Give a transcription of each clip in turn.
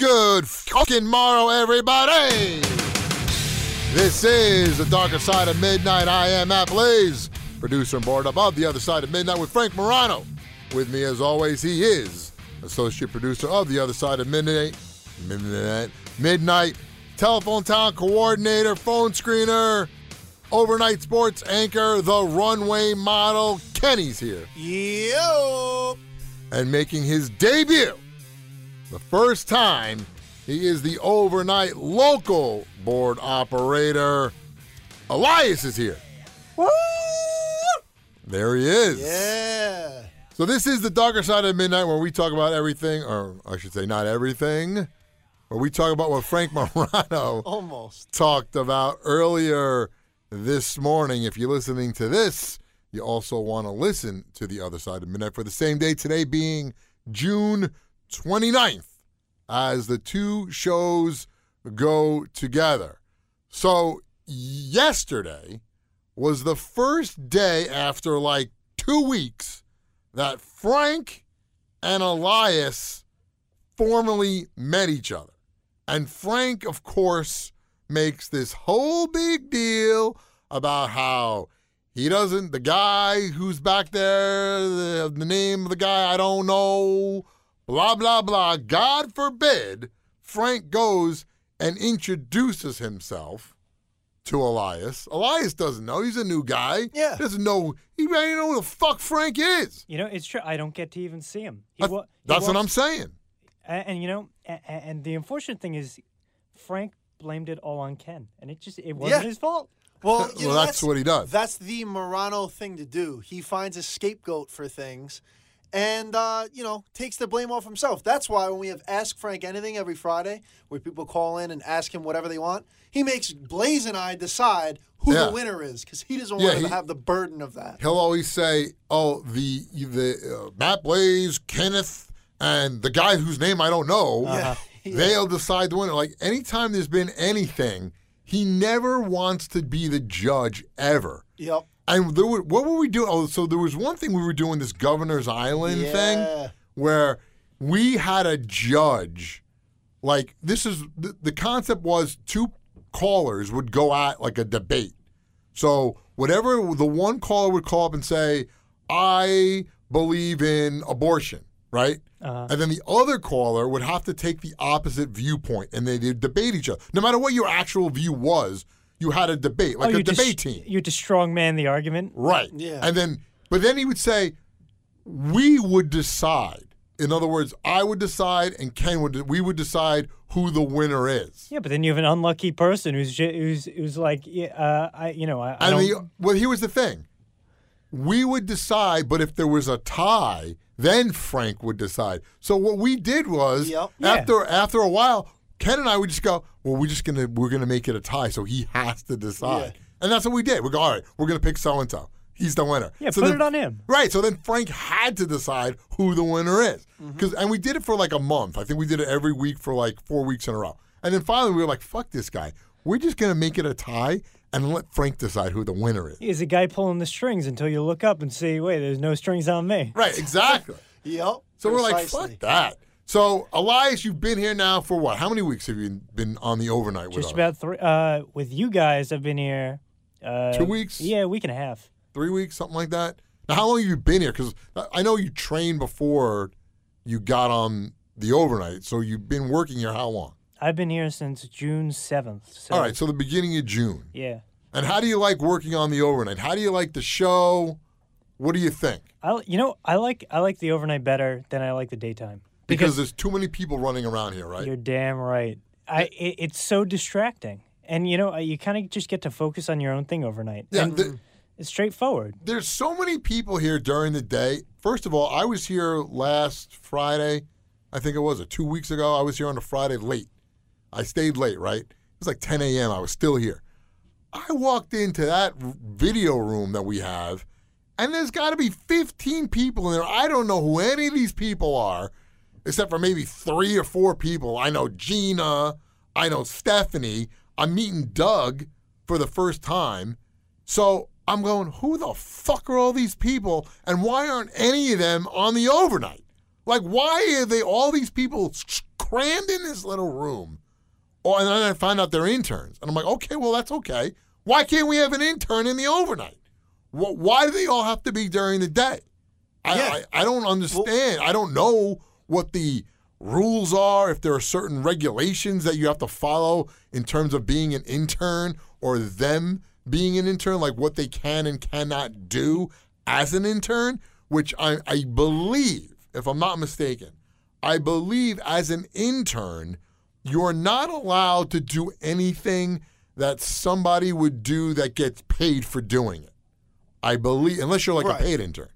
Good fucking morrow, everybody! This is The Darker Side of Midnight. I am Matt Blaze, producer and board op of The Other Side of Midnight with Frank Morano. With me, as always, he is associate producer of The Other Side of Midnight. Midnight. Midnight. Telephone Town coordinator, phone screener, overnight sports anchor, the runway model. Kenny's here. Yo! And making his debut the first time he is the overnight local board operator. Elias is here. Woo! There he is. Yeah. So this is the darker side of midnight where we talk about everything, or I should say not everything, where we talk about what Frank Morano Almost. talked about earlier this morning. If you're listening to this, you also want to listen to the other side of midnight for the same day today being June 29th as the two shows go together. So, yesterday was the first day after like two weeks that Frank and Elias formally met each other. And Frank, of course, makes this whole big deal about how he doesn't, the guy who's back there, the, the name of the guy I don't know, blah, blah, blah. God forbid Frank goes and introduces himself to Elias. Elias doesn't know. He's a new guy. Yeah. Doesn't know. He doesn't know who the fuck Frank is. You know, it's true. I don't get to even see him. He That's, wa- he that's what I'm saying. And, and you know, and, and the unfortunate thing is, Frank blamed it all on Ken, and it just it wasn't Yeah. his fault. Well, Well, know, that's what he does. That's the Morano thing to do. He finds a scapegoat for things and, uh, you know, takes the blame off himself. That's why when we have Ask Frank Anything every Friday, where people call in and ask him whatever they want, he makes Blaze and I decide who Yeah. the winner is because he doesn't Yeah, want he- to have the burden of that. He'll always say, "Oh, the the uh, Matt Blaze, Kenneth, and the guy whose name I don't know, Yeah. they'll decide the winner." Like anytime there's been anything, he never wants to be the judge ever. Yep. And there were, what were we doing? Oh, so there was one thing we were doing this Governor's Island Yeah. thing where we had a judge. Like this is the, the concept was two callers would go at like a debate. So whatever the one caller would call up and say, "I believe in abortion," right? Uh-huh. And then the other caller would have to take the opposite viewpoint, and they'd debate each other. No matter what your actual view was, you had a debate, like oh, a you debate just, team. You just strongman the argument. Right. Yeah. And then, but then he would say, we would decide. In other words, I would decide, and Ken would. We would decide who the winner is. Yeah, but then you have an unlucky person who's ju- who's who's like, uh, I you know I, I And don't. the, well, here was the thing: we would decide, but if there was a tie, then Frank would decide. So what we did was, Yep. Yeah. after after a while, Ken and I would just go, well, we're just gonna we're gonna make it a tie, so he has to decide, and that's what we did. We go, all right, we're gonna pick so and so. He's the winner. Yeah, so put then- it on him. Right. So then Frank had to decide who the winner is. Mm-hmm. Because and we did it for like a month. I think we did it every week for like four weeks in a row. And then finally we were like, fuck this guy. We're just gonna make it a tie and let Frank decide who the winner is. He's a guy pulling the strings until you look up and see, wait, there's no strings on me. Right, exactly. Yep. So we're like, fuck that. So Elias, you've been here now for what? How many weeks have you been on the overnight with Just us? about three. Uh, with you guys, I've been here. Uh, Two weeks? Yeah, a week and a half. Three weeks, something like that. Now, how long have you been here? Because I know you trained before you got on the overnight. So you've been working here how long? I've been here since June seventh. So, All right, so the beginning of June. Yeah. And how do you like working on the overnight? How do you like the show? What do you think? I, you know, I like I like the overnight better than I like the daytime Because there's too many people running around here, right? You're damn right. I it, it's so distracting, and you know uh, you kind of just get to focus on your own thing overnight. Yeah, and the- it's straightforward. There's so many people here during the day. First of all, I was here last Friday, I think it was, or two weeks ago. I was here on a Friday late. I stayed late, right? It was like 10 a.m. I was still here. I walked into that video room that we have, and there's got to be 15 people in there. I don't know who any of these people are, except for maybe three or four people. I know Gina. I know Stephanie. I'm meeting Doug for the first time. So I'm going, who the fuck are all these people, and why aren't any of them on the overnight? Like, why are they all these people crammed in this little room? Oh, and then I find out they're interns, and I'm like, okay, well that's okay. Why can't we have an intern in the overnight? Why do they all have to be during the day? I, Yeah. I, I don't understand. I don't know what the rules are, if there are certain regulations that you have to follow in terms of being an intern or them being an intern, like what they can and cannot do as an intern, which I, I believe, if I'm not mistaken, I believe as an intern, you're not allowed to do anything that somebody would do that gets paid for doing it. I believe, unless you're like Right. a paid intern.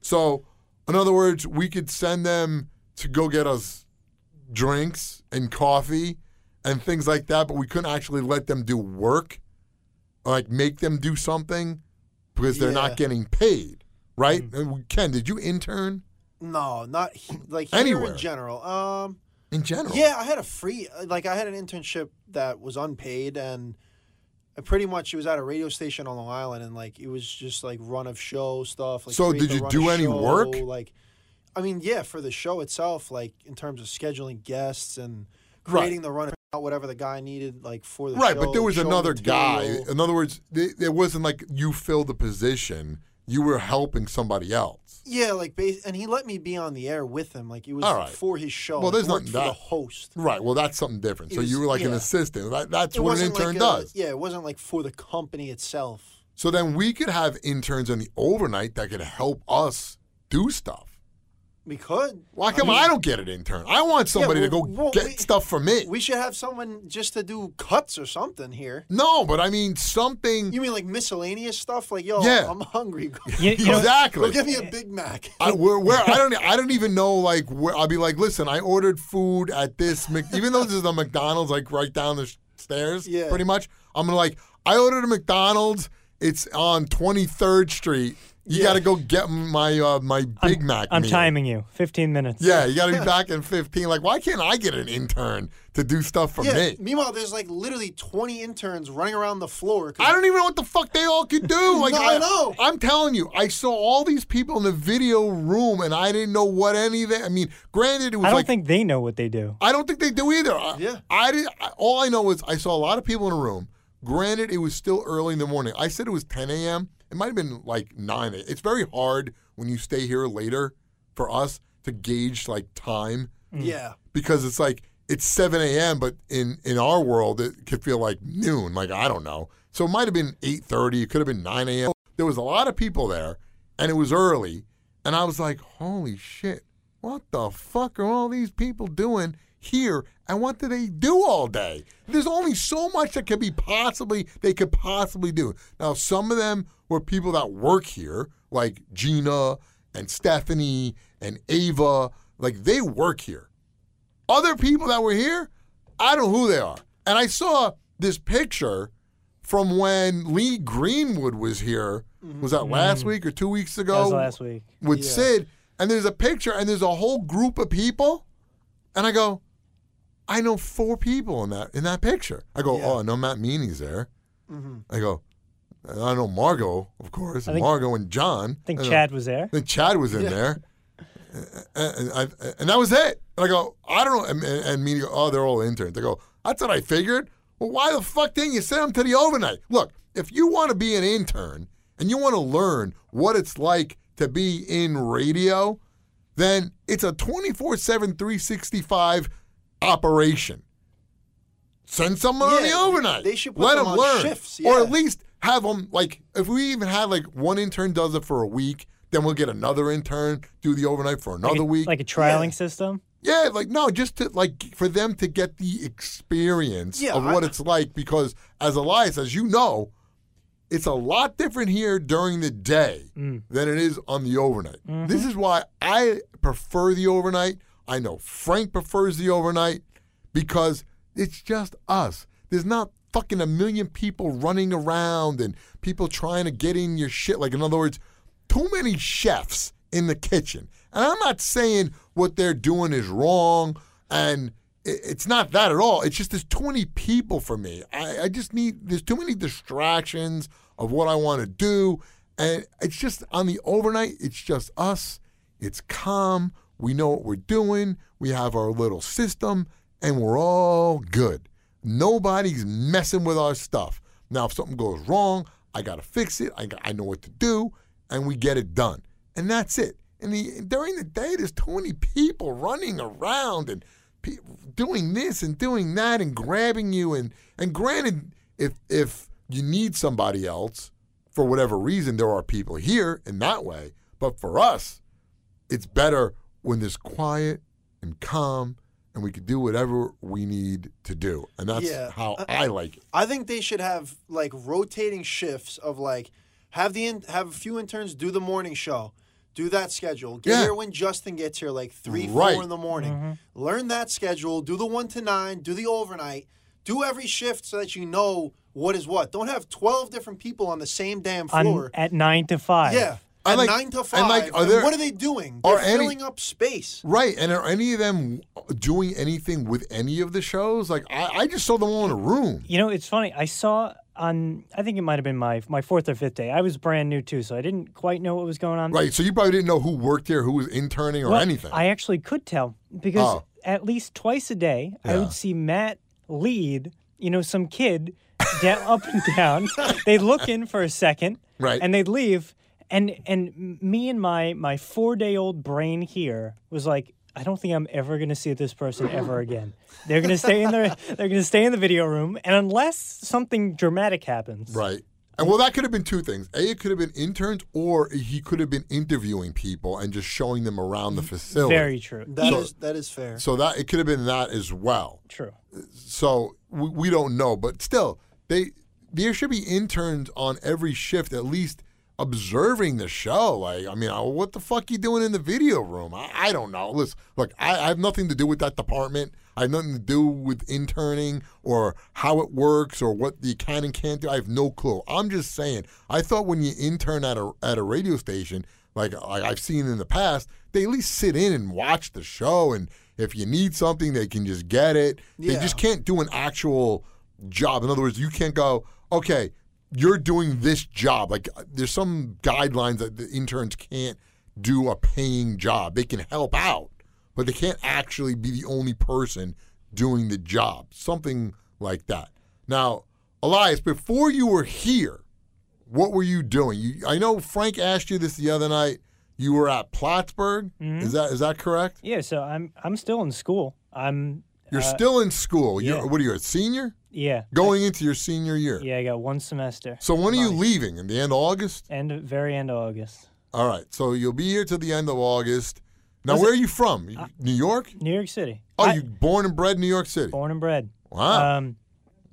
So, in other words, we could send them to go get us drinks and coffee and things like that, but we couldn't actually let them do work, like make them do something because they're Yeah. not getting paid, right? And Ken, did you intern No, not he- like here Anywhere. in general. Um, in general? yeah, I had a free like I had an internship that was unpaid and. I pretty much it was at a radio station on Long Island and like it was just like run of show stuff. Like So did you do any show, work? Like, I mean, yeah, for the show itself, like in terms of scheduling guests and Right. creating the run of whatever the guy needed, like for the Right, show, but there was another guy. In other words, it wasn't like you filled the position. You were helping somebody else. Yeah, like base, and he let me be on the air with him. Like it was right. for his show. Well, there's nothing for the host. Right. Well, that's something different. It So was- you were like an assistant. That, that's It what an intern like a- does. Yeah, it wasn't like for the company itself. So then we could have interns in the overnight that could help us do stuff. We could. Why come mean, I, don't get an intern? I want somebody to go well, well, get we- stuff for me. We should have someone just to do cuts or something here. no, but I mean something. You mean like miscellaneous stuff? Like, yo, Yeah. I'm hungry. You, you know, exactly. Go give me a Big Mac. I, where, where I don't I don't even know like where I'll be like listen I ordered food at this even though this is a McDonald's like right down the stairs Yeah. pretty much I'm gonna like I ordered a McDonald's it's on 23rd Street you Yeah. got to go get my uh, my Big Mac I'm meal. timing you. 15 minutes. yeah you got to be back in 15 like why can't I get an intern to do stuff for yeah. me Meanwhile, there's like literally 20 interns running around the floor. I don't even know what the fuck they all could do. Like No, I know. I'm telling you, I saw all these people in the video room, and I didn't know what any of that. I mean, granted, it was I don't like think they know what they do. I don't think they do either. I- Yeah. I did. I- All I know is I saw a lot of people in a room. Granted, it was still early in the morning. I said it was 10 a.m. It might have been like 9. It's very hard when you stay here later for us to gauge like time mm. Yeah. because it's like it's 7 a.m. but in in our world it could feel like noon. Like I don't know. So it might have been 8:30. It could have been 9 a.m. There was a lot of people there, and it was early, and I was like, holy shit, what the fuck are all these people doing here? And what do they do all day? There's only so much that could be possibly they could possibly do. Now some of them were people that work here, like Gina and Stephanie and Ava. Like they work here other people that were here, I don't know who they are. And I saw this picture from when Lee Greenwood was here. Was that last mm-hmm. week or two weeks ago? That was last week. With Yeah. Sid. And there's a picture and there's a whole group of people. And I go, I know four people in that in that picture. I go, Yeah. oh, I know Matt Meany's there. Mm-hmm. I go, I know Margot, of course, I think- Margot and John. I think And, uh, Chad was there. I think Chad was in there, and, and, I, and that was it. And I go, I don't know. And, and, and me go, oh, they're all interns. I go, that's what I figured. Well, why the fuck didn't you send them to the overnight? Look, if you want to be an intern and you want to learn what it's like to be in radio, then it's a 24 7, 365 operation. Send someone on the overnight. they should put Let them them on learn. shifts, Or at least have them like if we even had like one intern does it for a week, then we'll get another intern do the overnight for another like a, week. like a trialing system. Yeah, like no, just to like for them to get the experience Yeah, of what I- it's like because as Elias, as you know, it's a lot different here during the day Mm. than it is on the overnight. Mm-hmm. This is why I prefer the overnight. I know Frank prefers the overnight because it's just us. There's not fucking a million people running around and people trying to get in your shit. Like in other words, too many chefs in the kitchen. And I'm not saying what they're doing is wrong, and it's not that at all. It's just there's too many people for me. I, I just need there's too many distractions of what I want to do, and it's just on the overnight. It's just us. It's calm. We know what we're doing. We have our little system, and we're all good. Nobody's messing with our stuff. Now, if something goes wrong, I got to fix it. I, I know what to do, and we get it done. And that's it. And the, during the day, there's too many people running around and pe- doing this and doing that and grabbing you. And, and granted, if, if you need somebody else, for whatever reason, there are people here in that way. But for us, it's better when there's quiet and calm and we can do whatever we need to do. And that's Yeah. how I like it. I think they should have like rotating shifts of like have the in, have a few interns do the morning show, do that schedule. Get Yeah. here when Justin gets here, like three, Right. four in the morning. Mm-hmm. Learn that schedule. Do the one to nine. Do the overnight. Do every shift so that you know what is what. Don't have twelve different people on the same damn On, floor. at nine to five. yeah. I like- nine to and, five. like, are And there- what are they doing? are They're any- filling up space. Right. And are any of them doing anything with any of the shows? Like, I, I just saw them all in a room. You know, it's funny. I saw on. I think it might have been my my fourth or fifth day. I was brand new too, so I didn't quite know what was going on. Right. So you probably didn't know who worked here, who was interning, or Well, anything. I actually could tell because Oh. at least twice a day I would see Matt lead, you know, some kid down up and down. They'd look in for a second, Right. and they'd leave. And and me and my my four day old brain here was like, I don't think I'm ever gonna see this person ever again. They're gonna stay in their they're gonna stay in the video room, and unless something dramatic happens, right. And well, that could have been two things. A, it could have been interns, or he could have been interviewing people and just showing them around the mm, facility. very true, That So- is that is fair. So that it could have been that as well. true. So we, we don't know, but still, they there should be interns on every shift at least observing the show. Like, I mean, what the fuck you doing in the video room? I, I don't know. Listen, look, I, I have nothing to do with that department. I have nothing to do with interning or how it works or what the can and can't do. I have no clue. I'm just saying. I thought when you intern at a at a radio station, like like I've seen in the past, they at least sit in and watch the show, and if you need something, they can just get it. They just can't do an actual job. In other words, you can't go, okay, you're doing this job. Like uh, there's some guidelines that the interns can't do a paying job. They can help out, but they can't actually be the only person doing the job. Something like that. Now, Elias, before you were here, what were you doing? You, I know Frank asked you this the other night. You were at Plattsburgh. Is that is that correct? Yeah, so I'm I'm still in school. I'm You're uh, still in school. You're. What are you, a senior? yeah Going into your senior year. yeah I got one semester. So when are you leaving? In the end of August? End of, very end of August. All right. So you'll be here till the end of August. Now, Was where are you from? You- New York? New York City. Oh, I- you born and bred in New York City. born and bred. Wow. Um,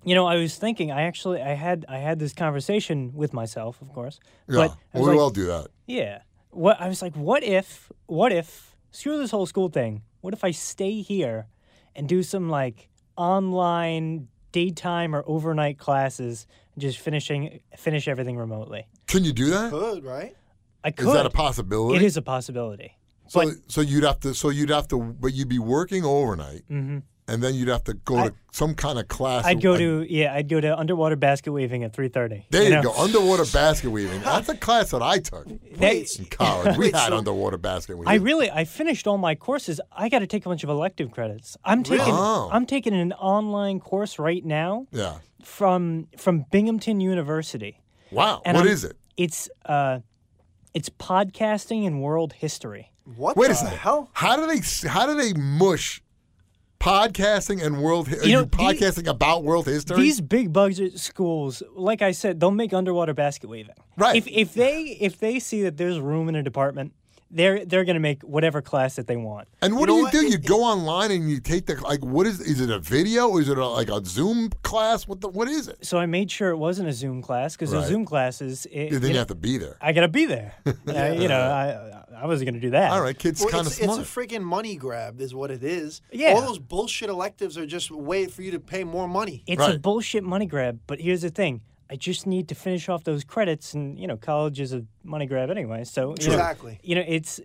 you know, I was thinking. I actually, I had, I had this conversation with myself, of course. yeah. But I well, was we like, all do that. yeah. What I was like, what if, what if, screw this whole school thing. What if I stay here and do some like online daytime or overnight classes, just finishing, finish everything remotely. Can you do that? Could right? I could. Is that a possibility? It is a possibility. So, but- so you'd have to. So you'd have to. But you'd be working overnight, hmm and then you'd have to go I- to some kind of class. I'd go like- to yeah, I'd go to underwater basket weaving at three thirty. There you, go. Underwater basket weaving. That's a class that I took That- in college. We had so- underwater basket weaving. I really I finished all my courses. I got to take a bunch of elective credits. I'm taking Oh. I'm taking an online course right now yeah. from from Binghamton University. Wow. And What I'm- is it? It's uh it's podcasting and world history. What Wait the a second. hell? How do they? How do they mush podcasting and world. Hi- Are You you, know, the- podcasting about world history? These big budget schools, like I said, they'll make underwater basket weaving. Right. If if they if they see that there's room in a department, they're they're gonna make whatever class that they want. and what You do you what? do? It- You go online and you take the like. What is? Is it a video? Is it a, like a Zoom class? What the? What is it? So I made sure it wasn't a Zoom class because Right. the Zoom classes, it, then you you have to be there. I gotta be there. Uh, you know, I I wasn't gonna do that. All right, kids, Well, kind of it's, it's a freaking money grab, is what it is. Yeah. All those bullshit electives are just a way for you to pay more money. It's a bullshit money grab. But here's the thing: I just need to finish off those credits, and you know, college is a money grab anyway. So you know, Exactly. you know, it's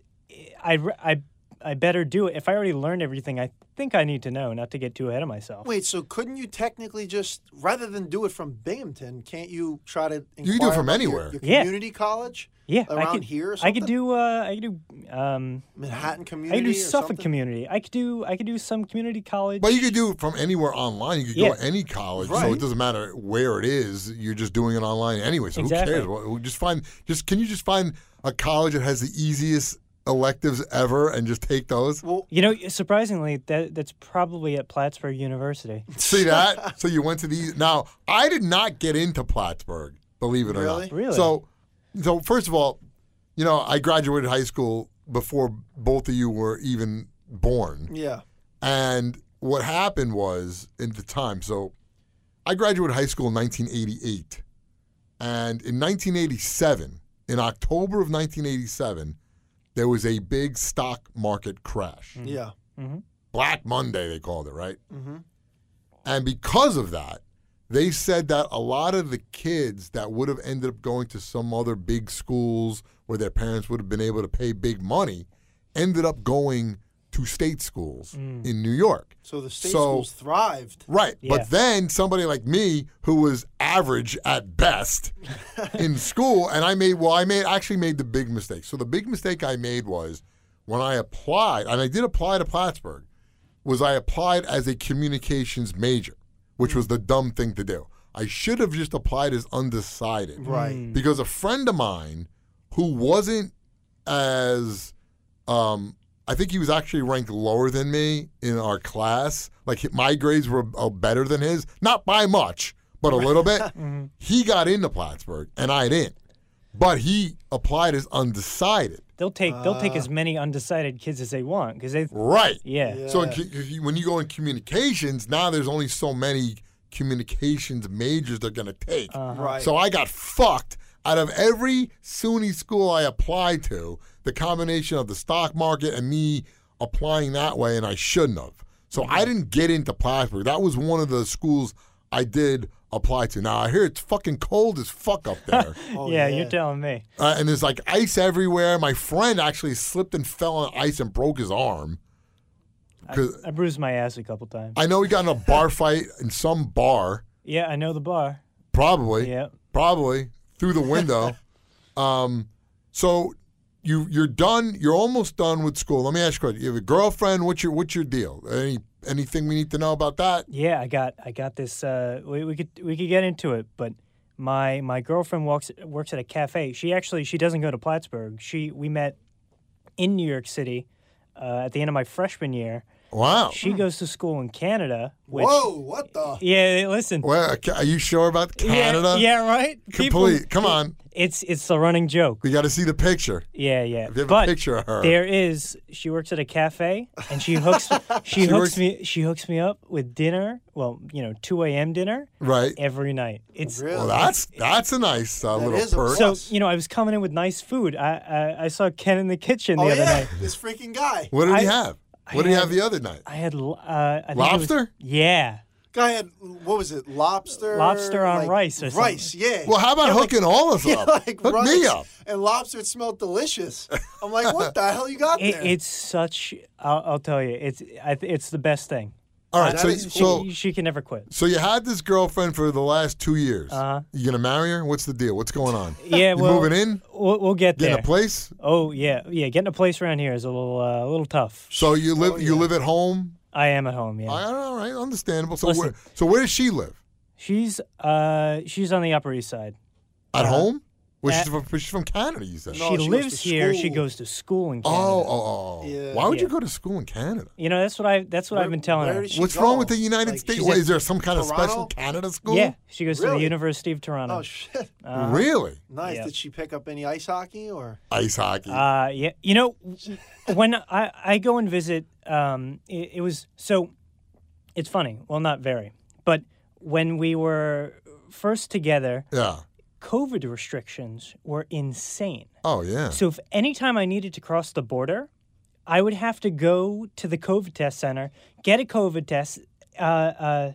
I I I better do it. If I already learned everything, I think I need to know, not to get too ahead of myself. Wait, so couldn't you technically just, rather than do it from Binghamton, can't you try to? can do it from about your- anywhere. Your, Yeah. community college. Yeah, around I could, here or I could do. Uh, I could do. Um, Manhattan community. I could do Suffolk something? community. I could do. I could do some community college. But you could do it from anywhere online. You could Yeah. go to any college, so it doesn't matter where it is. You're just doing it online anyway. So Exactly. who cares? Well, just find. Just can you just find a college that has the easiest electives ever and just take those? Well, you know, surprisingly, that that's probably at Plattsburgh University. See that? so you went to these. Now I did not get into Plattsburgh. Believe it or Really? not. Really? So, so first of all, you know, I graduated high school before both of you were even born. yeah. And what happened was in the time, so I graduated high school in 1988. And in 1987, in October of 1987, there was a big stock market crash. Yeah. Black Monday, they called it, right? Mm-hmm. And because of that, they said that a lot of the kids that would have ended up going to some other big schools where their parents would have been able to pay big money ended up going to state schools mm. in New York. So the state So- schools thrived. Right. Yeah. But then somebody like me who was average at best in school and I made well I made actually made the big mistake. So the big mistake I made was when I applied and I did apply to Plattsburgh was I applied as a communications major, which was the dumb thing to do. I should have just applied as undecided. Right. Because a friend of mine who wasn't as um I think he was actually ranked lower than me in our class. Like my grades were uh, better than his, not by much, but a little bit. He got into Plattsburgh and I didn't. But he applied as undecided. They'll take they'll take ah. as many undecided kids as they want because they Right. yeah. So in co- if you- when you go in communications, now there's only so many communications majors they're going to take. Uh-huh. Right. So I got fucked out of every SUNY school I applied to. The combination of the stock market and me applying that way, and I shouldn't have. So I mm-hmm. didn't get into Plattsburgh. That was one of the schools I did apply to. Now I hear it's fucking cold as fuck up there. Oh, yeah, you're telling me. Uh, and there's like ice everywhere. My friend actually slipped and fell on ice and broke his arm. 'Cause I bruised my ass a couple times. I know he got in a bar fight in some bar, yeah, I know the bar. probably, Yeah. probably through the window. um, so you you're done. You're almost done with school. Let me ask you a question. You have a girlfriend. What's your what's your deal? Any anything we need to know about that? Yeah, I got I got this. Uh, we, we could we could get into it, but my my girlfriend works works at a cafe. She actually she doesn't go to Plattsburgh. She we met in New York City uh, at the end of my freshman year. Wow. She goes to school in Canada. Which, Whoa, what the? Yeah, listen. Well, are you sure about Canada? Yeah, right. People- Complete. Come on. It's it's the running joke. We got to see the picture. Yeah, yeah. If you have but a picture of her. there is. She works at a cafe, and she hooks she, She hooks works- me she hooks me up with dinner. Well, you know, two a.m. dinner Right. every night. It's Really? Well, that's that's a nice uh, That little perk. so you know I was coming in with nice food. I I, I saw Ken in the kitchen the Oh other yeah, night. this freaking guy. what did he have? I What did he had- have the other night? I had l- uh, I think it was- Lobster? yeah, Guy had what was it? Lobster. Lobster on like, rice or Rice, yeah. Well, how about Yeah, like- hooking all of us yeah, up? like Hook rice me up. And lobster, it smelled delicious. I'm like, what the hell you got it, there? it's such. I'll, I'll tell you, it's I, th- it's the best thing. All right, so is so she, she can never quit. so you had this girlfriend for the last two years. Uh-huh. You gonna marry her? What's the deal? What's going on? Yeah, You well, moving in? We'll, we'll get there. Getting there. a place? Oh yeah, yeah. Getting a place around here is a little uh, a little tough. So you live Oh, you live at home? I am at home. Yeah, I, all right, understandable. So Listen. where so where does she live? she's uh she's on the Upper East Side. At Uh, home? Well, Uh, she's from, she's from Canada, you said. No, she she lives to here. She goes to school in Canada. Oh, oh, oh. Yeah. Why would you go to school in Canada? You know, that's what I that's what I've been telling her. What's go? wrong with the United Like, States? she's is there some kind of special Canada school? Yeah, she goes to the University of Toronto. Oh shit! Really? Nice. Yeah. Did she pick up any ice hockey or? Ice hockey. Uh, yeah. You know, when I, I go and visit, um, it, it was so. It's funny. Well, not very, but when we were first together, yeah. COVID restrictions were insane. Oh, yeah. So if anytime I needed to cross the border, I would have to go to the COVID test center, get a COVID test, uh, uh,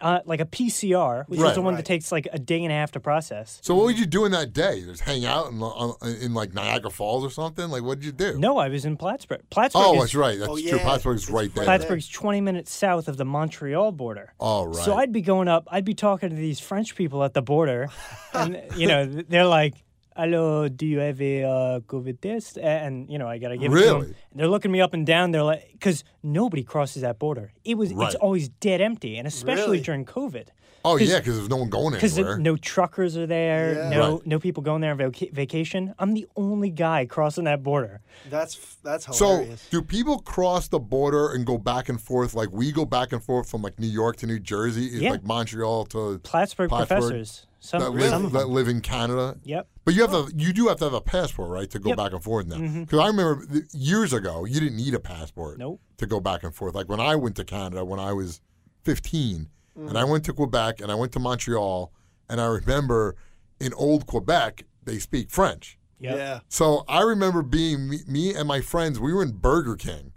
uh, like a PCR, which Right. is the one Right. that takes like a day and a half to process. So what would you do in that day? Just hang out in, in like Niagara Falls or something? Like, what did you do? No, I was in Plattsburgh. Plattsburgh Oh, is, that's right. That's Oh, true. yeah. Plattsburgh's It's right right there. there. Plattsburgh's 20 minutes south of the Montreal border. Oh, right. So I'd be going up, I'd be talking to these French people at the border, and you know they're like, "Hello, do you have a uh, COVID test?" And you know I gotta give it to Really? them. And they're looking me up and down. They're like, because nobody crosses that border. It was, Right. it's always dead empty, and especially Really? during COVID. oh, yeah, because there's no one going anywhere. Because no truckers are there, Yeah. no Right. no people going there on vaca- vacation. I'm the only guy crossing that border. That's that's hilarious. So, do people cross the border and go back and forth like we go back and forth from like New York to New Jersey, Yeah. like Montreal to Plattsburgh, Plattsburgh professors, some, that some live of that live in Canada? Yep. But you have to, you do have to have a passport, right, to go Yep. back and forth now. Mm-hmm. Because I remember years ago, you didn't need a passport Nope. to go back and forth. Like when I went to Canada when I was 15, and mm. I went to Quebec and I went to Montreal, and I remember in old Quebec they speak French. Yep. Yeah. So I remember being me, me and my friends. We were in Burger King,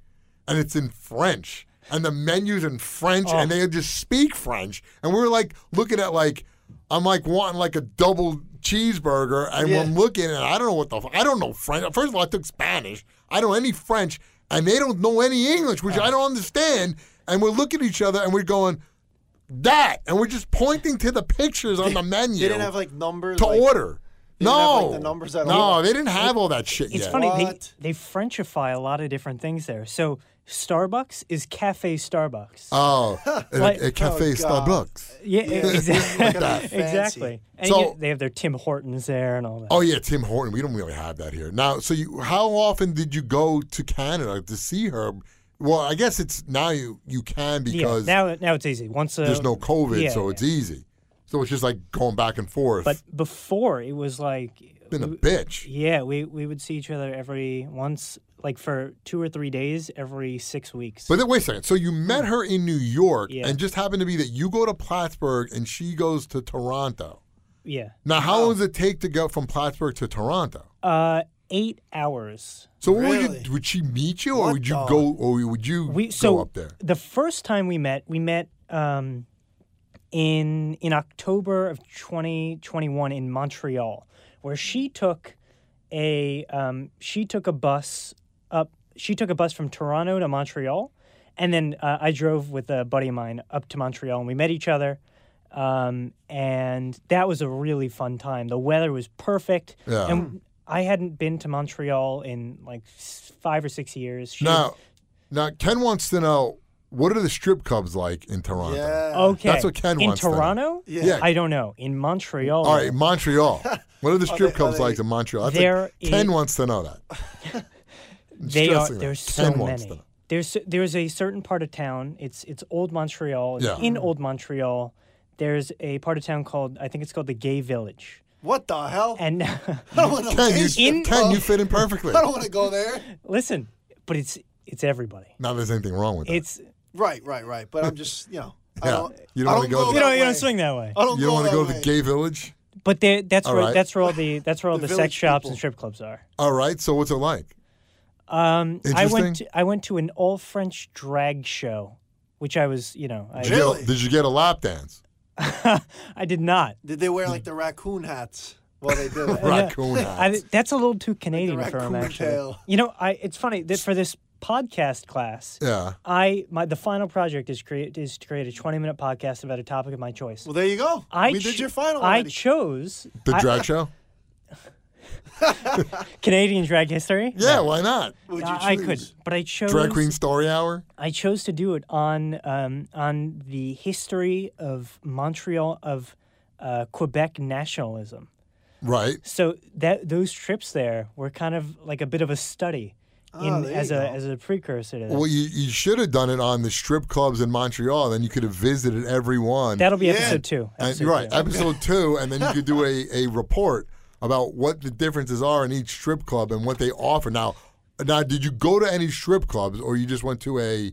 and it's in French, and the menu's in French, Oh. and they just speak French, and we were like looking at like I'm like wanting like a double cheeseburger, and Yeah. I'm looking, and I don't know what the I don't know French. First of all, I took Spanish. I don't know any French, and they don't know any English, which I don't understand. And we're looking at each other, and we're going that, and we're just pointing to the pictures on the menu They didn't have like numbers to like, order. They didn't have, No, like, the numbers at no, all? they didn't have all that shit It's yet. funny they, they Frenchify a lot of different things there. So Starbucks is Cafe Starbucks. Oh, Like- a, a cafe Oh, Starbucks. yeah, Yeah, exactly. look at that. Fancy. exactly. And So- you- they have their Tim Hortons there and all that. Oh yeah, Tim Horton. We don't really have that here now. So, you, how often did you go to Canada to see her? Well, I guess it's now you you can because yeah, now now it's easy. Once a, there's no COVID, yeah, so yeah. it's easy. So it's just like going back and forth. But before it was like been a bitch. Yeah, we we would see each other every once like for two or three days every six weeks. But then wait a second. So you met her in New York, Yeah. and just happened to be that you go to Plattsburgh and she goes to Toronto. yeah, Now, how long does it take to go from Plattsburgh to Toronto? uh, eight hours. So what would Really? you would she meet you, or What would you the- go, or would you We go so up there? the first time we met, we met um, in in October of 2021 in Montreal, where she took a um, she took a bus up. She took a bus from Toronto to Montreal, and then uh, I drove with a buddy of mine up to Montreal, and we met each other. Um, and that was a really fun time. The weather was perfect, Yeah. and I hadn't been to Montreal in like five or six years. She Now, now Ken wants to know what are the strip clubs like in Toronto? Yeah. Okay. That's what Ken in wants to know. In Toronto? Yeah. Yeah. I don't know. In Montreal. All right, Montreal. What are the strip they- clubs they- like in Montreal? That's There like, Ken wants to know that. they are that. there's so Ken wants many. There's there's a certain part of town. It's it's Old Montreal. and Yeah. In Old Montreal, there's a part of town called I think it's called the Gay Village. What the hell? And I don't want to Ken, you, In- Ken, you fit in perfectly. I don't want to go there. listen, but it's it's everybody. Not there's anything wrong with that. It's Right, right, right. But I'm just, you know, I Yeah. don't, You don't I wanna go go you that don't you way. don't swing that way. I don't you don't want to go to the gay village? But they, that's All where right. that's where all the that's where all The the, sex village shops people. and strip clubs are. All right, so what's it like? Um, I Interesting. went to, I went to an all French drag show, which I was you know I, Did you, get a, Really? did you get a lap dance? I did not. Did they wear like the raccoon hats while they did it? Raccoon I, hats. that's a little too Canadian for him, raccoon actually. tail. You know, I it's funny that for this podcast class, Yeah. I my the final project is create is to create a twenty minute podcast about a topic of my choice. Well, there you go. I we did your final I already. chose The I- drag show? Canadian drag history. Yeah, why not? Would you I, I could, but I chose Drag Queen Story Hour? I chose to do it on um, on the history of Montreal of uh, Quebec nationalism. Right. So that those trips there were kind of like a bit of a study in, Oh, as a go. as a precursor to this. Well, you, you should have done it on the strip clubs in Montreal. Then you could have visited every one. That'll be Yeah. episode two. And, Episode right, two. episode two, and then you could do a, a report about what the differences are in each strip club and what they offer. Now, now, did you go to any strip clubs, or you just went to a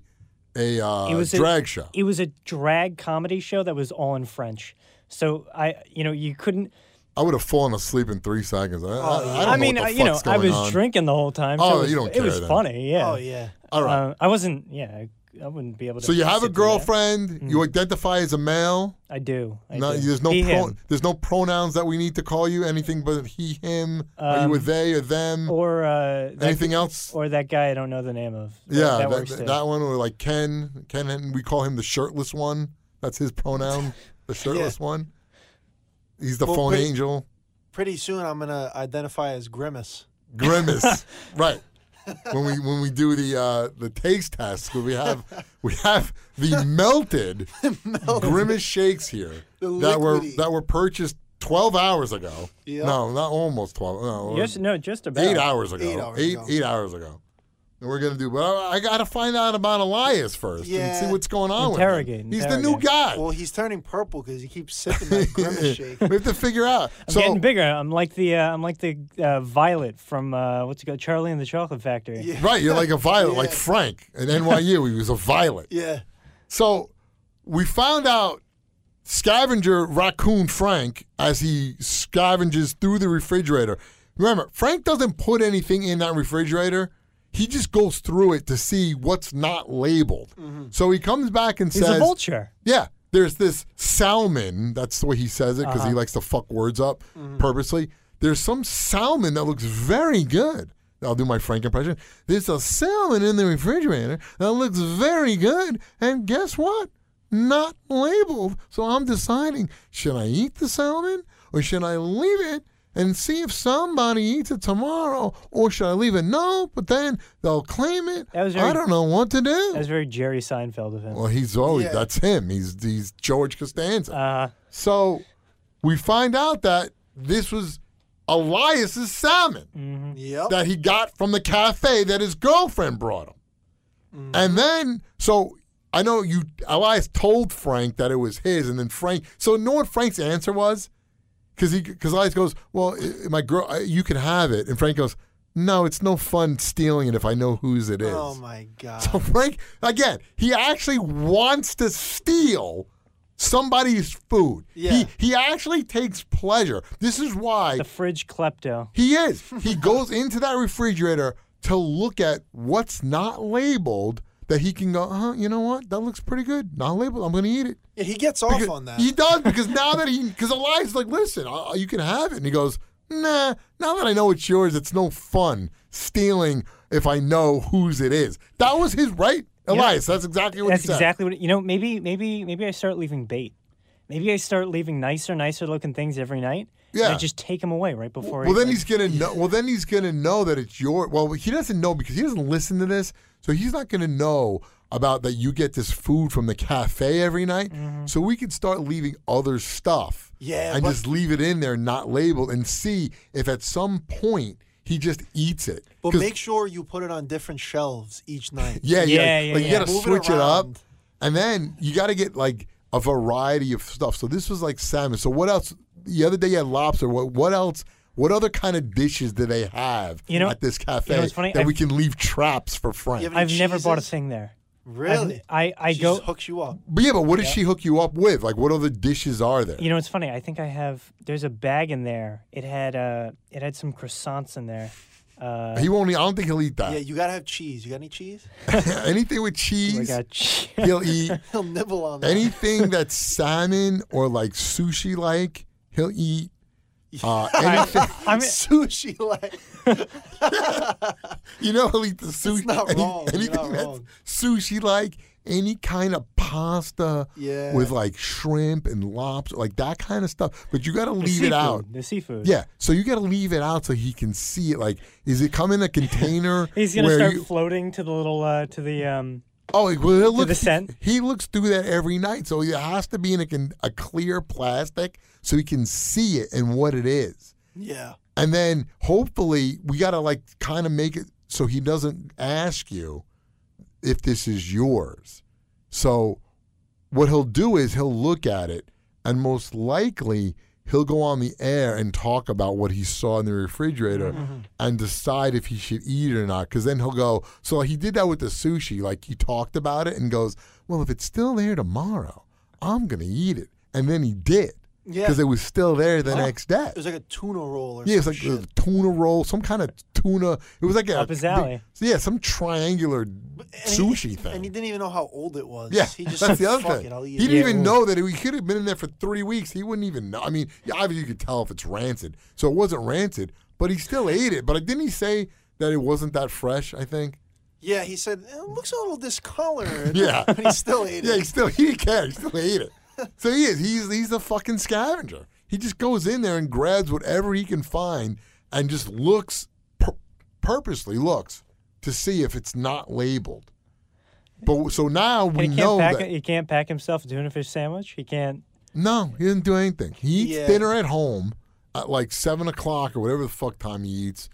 a uh, It was a- drag show? It was a drag comedy show that was all in French. So I, you know, you couldn't. I would have fallen asleep in three seconds. I, I, I don't I know mean, what the you know, I was on. drinking the whole time. So Oh, it was, you don't It was then. funny. Yeah. Oh yeah. All right. Uh, I wasn't. Yeah, I, I wouldn't be able to. so you have a sit through that. girlfriend. You identify as a male. I do. I No, do. there's no He, pro, him. there's no pronouns that we need to call you. Anything but he, him. Are you Um, a they or them? or uh, that, Anything else? or that guy I don't know the name of. That- yeah, that, that, that, that one or like Ken. Ken, and we call him the shirtless one. That's his pronoun. The shirtless one. He's the Well, phone pretty- angel. Pretty soon I'm gonna identify as Grimace. Grimace. right. When we when we do the uh, the taste test, we have we have the melted Grimace shakes here The that were that were purchased twelve hours ago. Yep. No, not almost twelve. No, Yes, no, just about. eight hours ago. Eight hours eight, ago. eight hours ago. And we're gonna do, but I, I got to find out about Elias first and Yeah. see what's going on Interrogate, with him. He's the new interrogate. guy. Well, he's turning purple because he keeps sipping that Grimace shake. we have to figure out. I'm so getting bigger. I'm like the uh, I'm like the uh, Violet from uh, what's it called, Charlie and the Chocolate Factory. Yeah. right, you're like a violet, like Frank at NYU. He was a violet. Yeah. So we found out scavenger raccoon Frank as he scavenges through the refrigerator. Remember, Frank doesn't put anything in that refrigerator. He just goes through it to see what's not labeled. So he comes back and He's says, "He's a vulture. Yeah, there's this salmon. That's the way he says it because Uh-huh. he likes to fuck words up purposely. There's some salmon that looks very good. I'll do my Frank impression. There's a salmon in the refrigerator that looks very good. And guess what? Not labeled. So I'm deciding should I eat the salmon or should I leave it and see if somebody eats it tomorrow or should I leave it? No, but then they'll claim it. That was I don't know what to do. That's very Jerry Seinfeld of him. Well, he's always Yeah. that's him. He's he's George Costanza. Uh, so we find out that this was Elias's salmon Yep. that he got from the cafe that his girlfriend brought him. Mm-hmm. And then so I know you Elias told Frank that it was his, and then Frank. So know what Frank's answer was? Because he because Elias goes, well, my girl, you can have it, and Frank goes, no, it's no fun stealing it if I know whose it is. Oh my god. So Frank, again, he actually wants to steal somebody's food. Yeah. He he actually takes pleasure. This is why the fridge klepto. he is. He goes into that refrigerator to look at what's not labeled that he can go, huh, you know what? That looks pretty good. Not labeled. I'm going to eat it. yeah, he gets off Because- on that. He does because now that he, because Elias is like, listen, uh, you can have it. And he goes, nah, now that I know it's yours, it's no fun stealing if I know whose it is. That was his right, Elias. That's exactly what That's he said. exactly what you know. Maybe maybe maybe I start leaving bait. Maybe I start leaving nicer, nicer looking things every night. And Yeah. I just take him away right before. Well, he, then like, he's gonna know. Well, then he's gonna know that it's your. Well, he doesn't know because he doesn't listen to this, so he's not gonna know about that. You get this food from the cafe every night, mm-hmm. so we can start leaving other stuff. Yeah, and but- just leave it in there, not labeled, and see if at some point he just eats it. but 'Cause- make sure you put it on different shelves each night. yeah, yeah, Yeah, yeah, like you yeah. gotta Move it switch it, up, and then you gotta get like a variety of stuff. So this was like salmon. So what else? The other day you had lobster. What what else? What other kind of dishes do they have You know- at this cafe you know funny? that we I've- can leave traps for Frank? You have any I've never bought a thing there. Really? I I she go. just hooks you up. But yeah, but what does she hook you up with? Like what other dishes are there? You know, it's funny. I think I have. There's a bag in there. It had uh, it had some croissants in there. Uh, he won't. Eat, I don't think he'll eat that. Yeah, you gotta have cheese. You got any cheese? Anything with like cheese, a, he'll eat. He'll nibble on that. Anything that's salmon or like sushi like, he'll eat. Uh, anything, I'm, sushi like you know, he'll eat the sushi. not any- wrong. Anything not that's wrong. sushi like, any kind of pasta Yeah. with like shrimp and lobster, like that kind of stuff. But you got to leave seafood, it out. The seafood. Yeah, so you got to leave it out so he can see it. Like, is it come in a container? He's gonna start you- floating to the little uh, to the um. Oh, well, he'll look, the scent? He looks through that every night, so it has to be in a, a clear plastic so he can see it and what it is. Yeah. And then hopefully we got to like kind of make it so he doesn't ask you if this is yours. So what he'll do is he'll look at it and most likely he'll go on the air and talk about what he saw in the refrigerator mm-hmm. and decide if he should eat it or not because then he'll go so he did that with the sushi like he talked about it and goes well if it's still there tomorrow i'm gonna eat it and then he did Yeah. because it was still there the next day It was like a tuna roll or something. yeah, it's some like shit. a tuna roll, some kind of tuna. It was like a Up his alley. big- yeah, some triangular And he- sushi thing. And he didn't even know how old it was. yeah, He just that's said, the other Fuck thing. it, I'll he eat didn't it. even know that he could have been in there for three weeks. He wouldn't even know. I mean, yeah, obviously you could tell if it's rancid, so it wasn't rancid, but he still ate it. But didn't he say that it wasn't that fresh? I think. Yeah, he said, it looks a little discolored. Yeah. But he still ate Yeah, he it. still he didn't care. He still ate it. So he is. He's he's a fucking scavenger. He just goes in there and grabs whatever he can find and just looks pur- purposely looks to see if it's not labeled. But so now And we he can't know pack. that He can't pack himself a tuna fish sandwich. He can't. no, he didn't do anything. He eats Yeah. dinner at home at like seven o'clock or whatever the fuck time he eats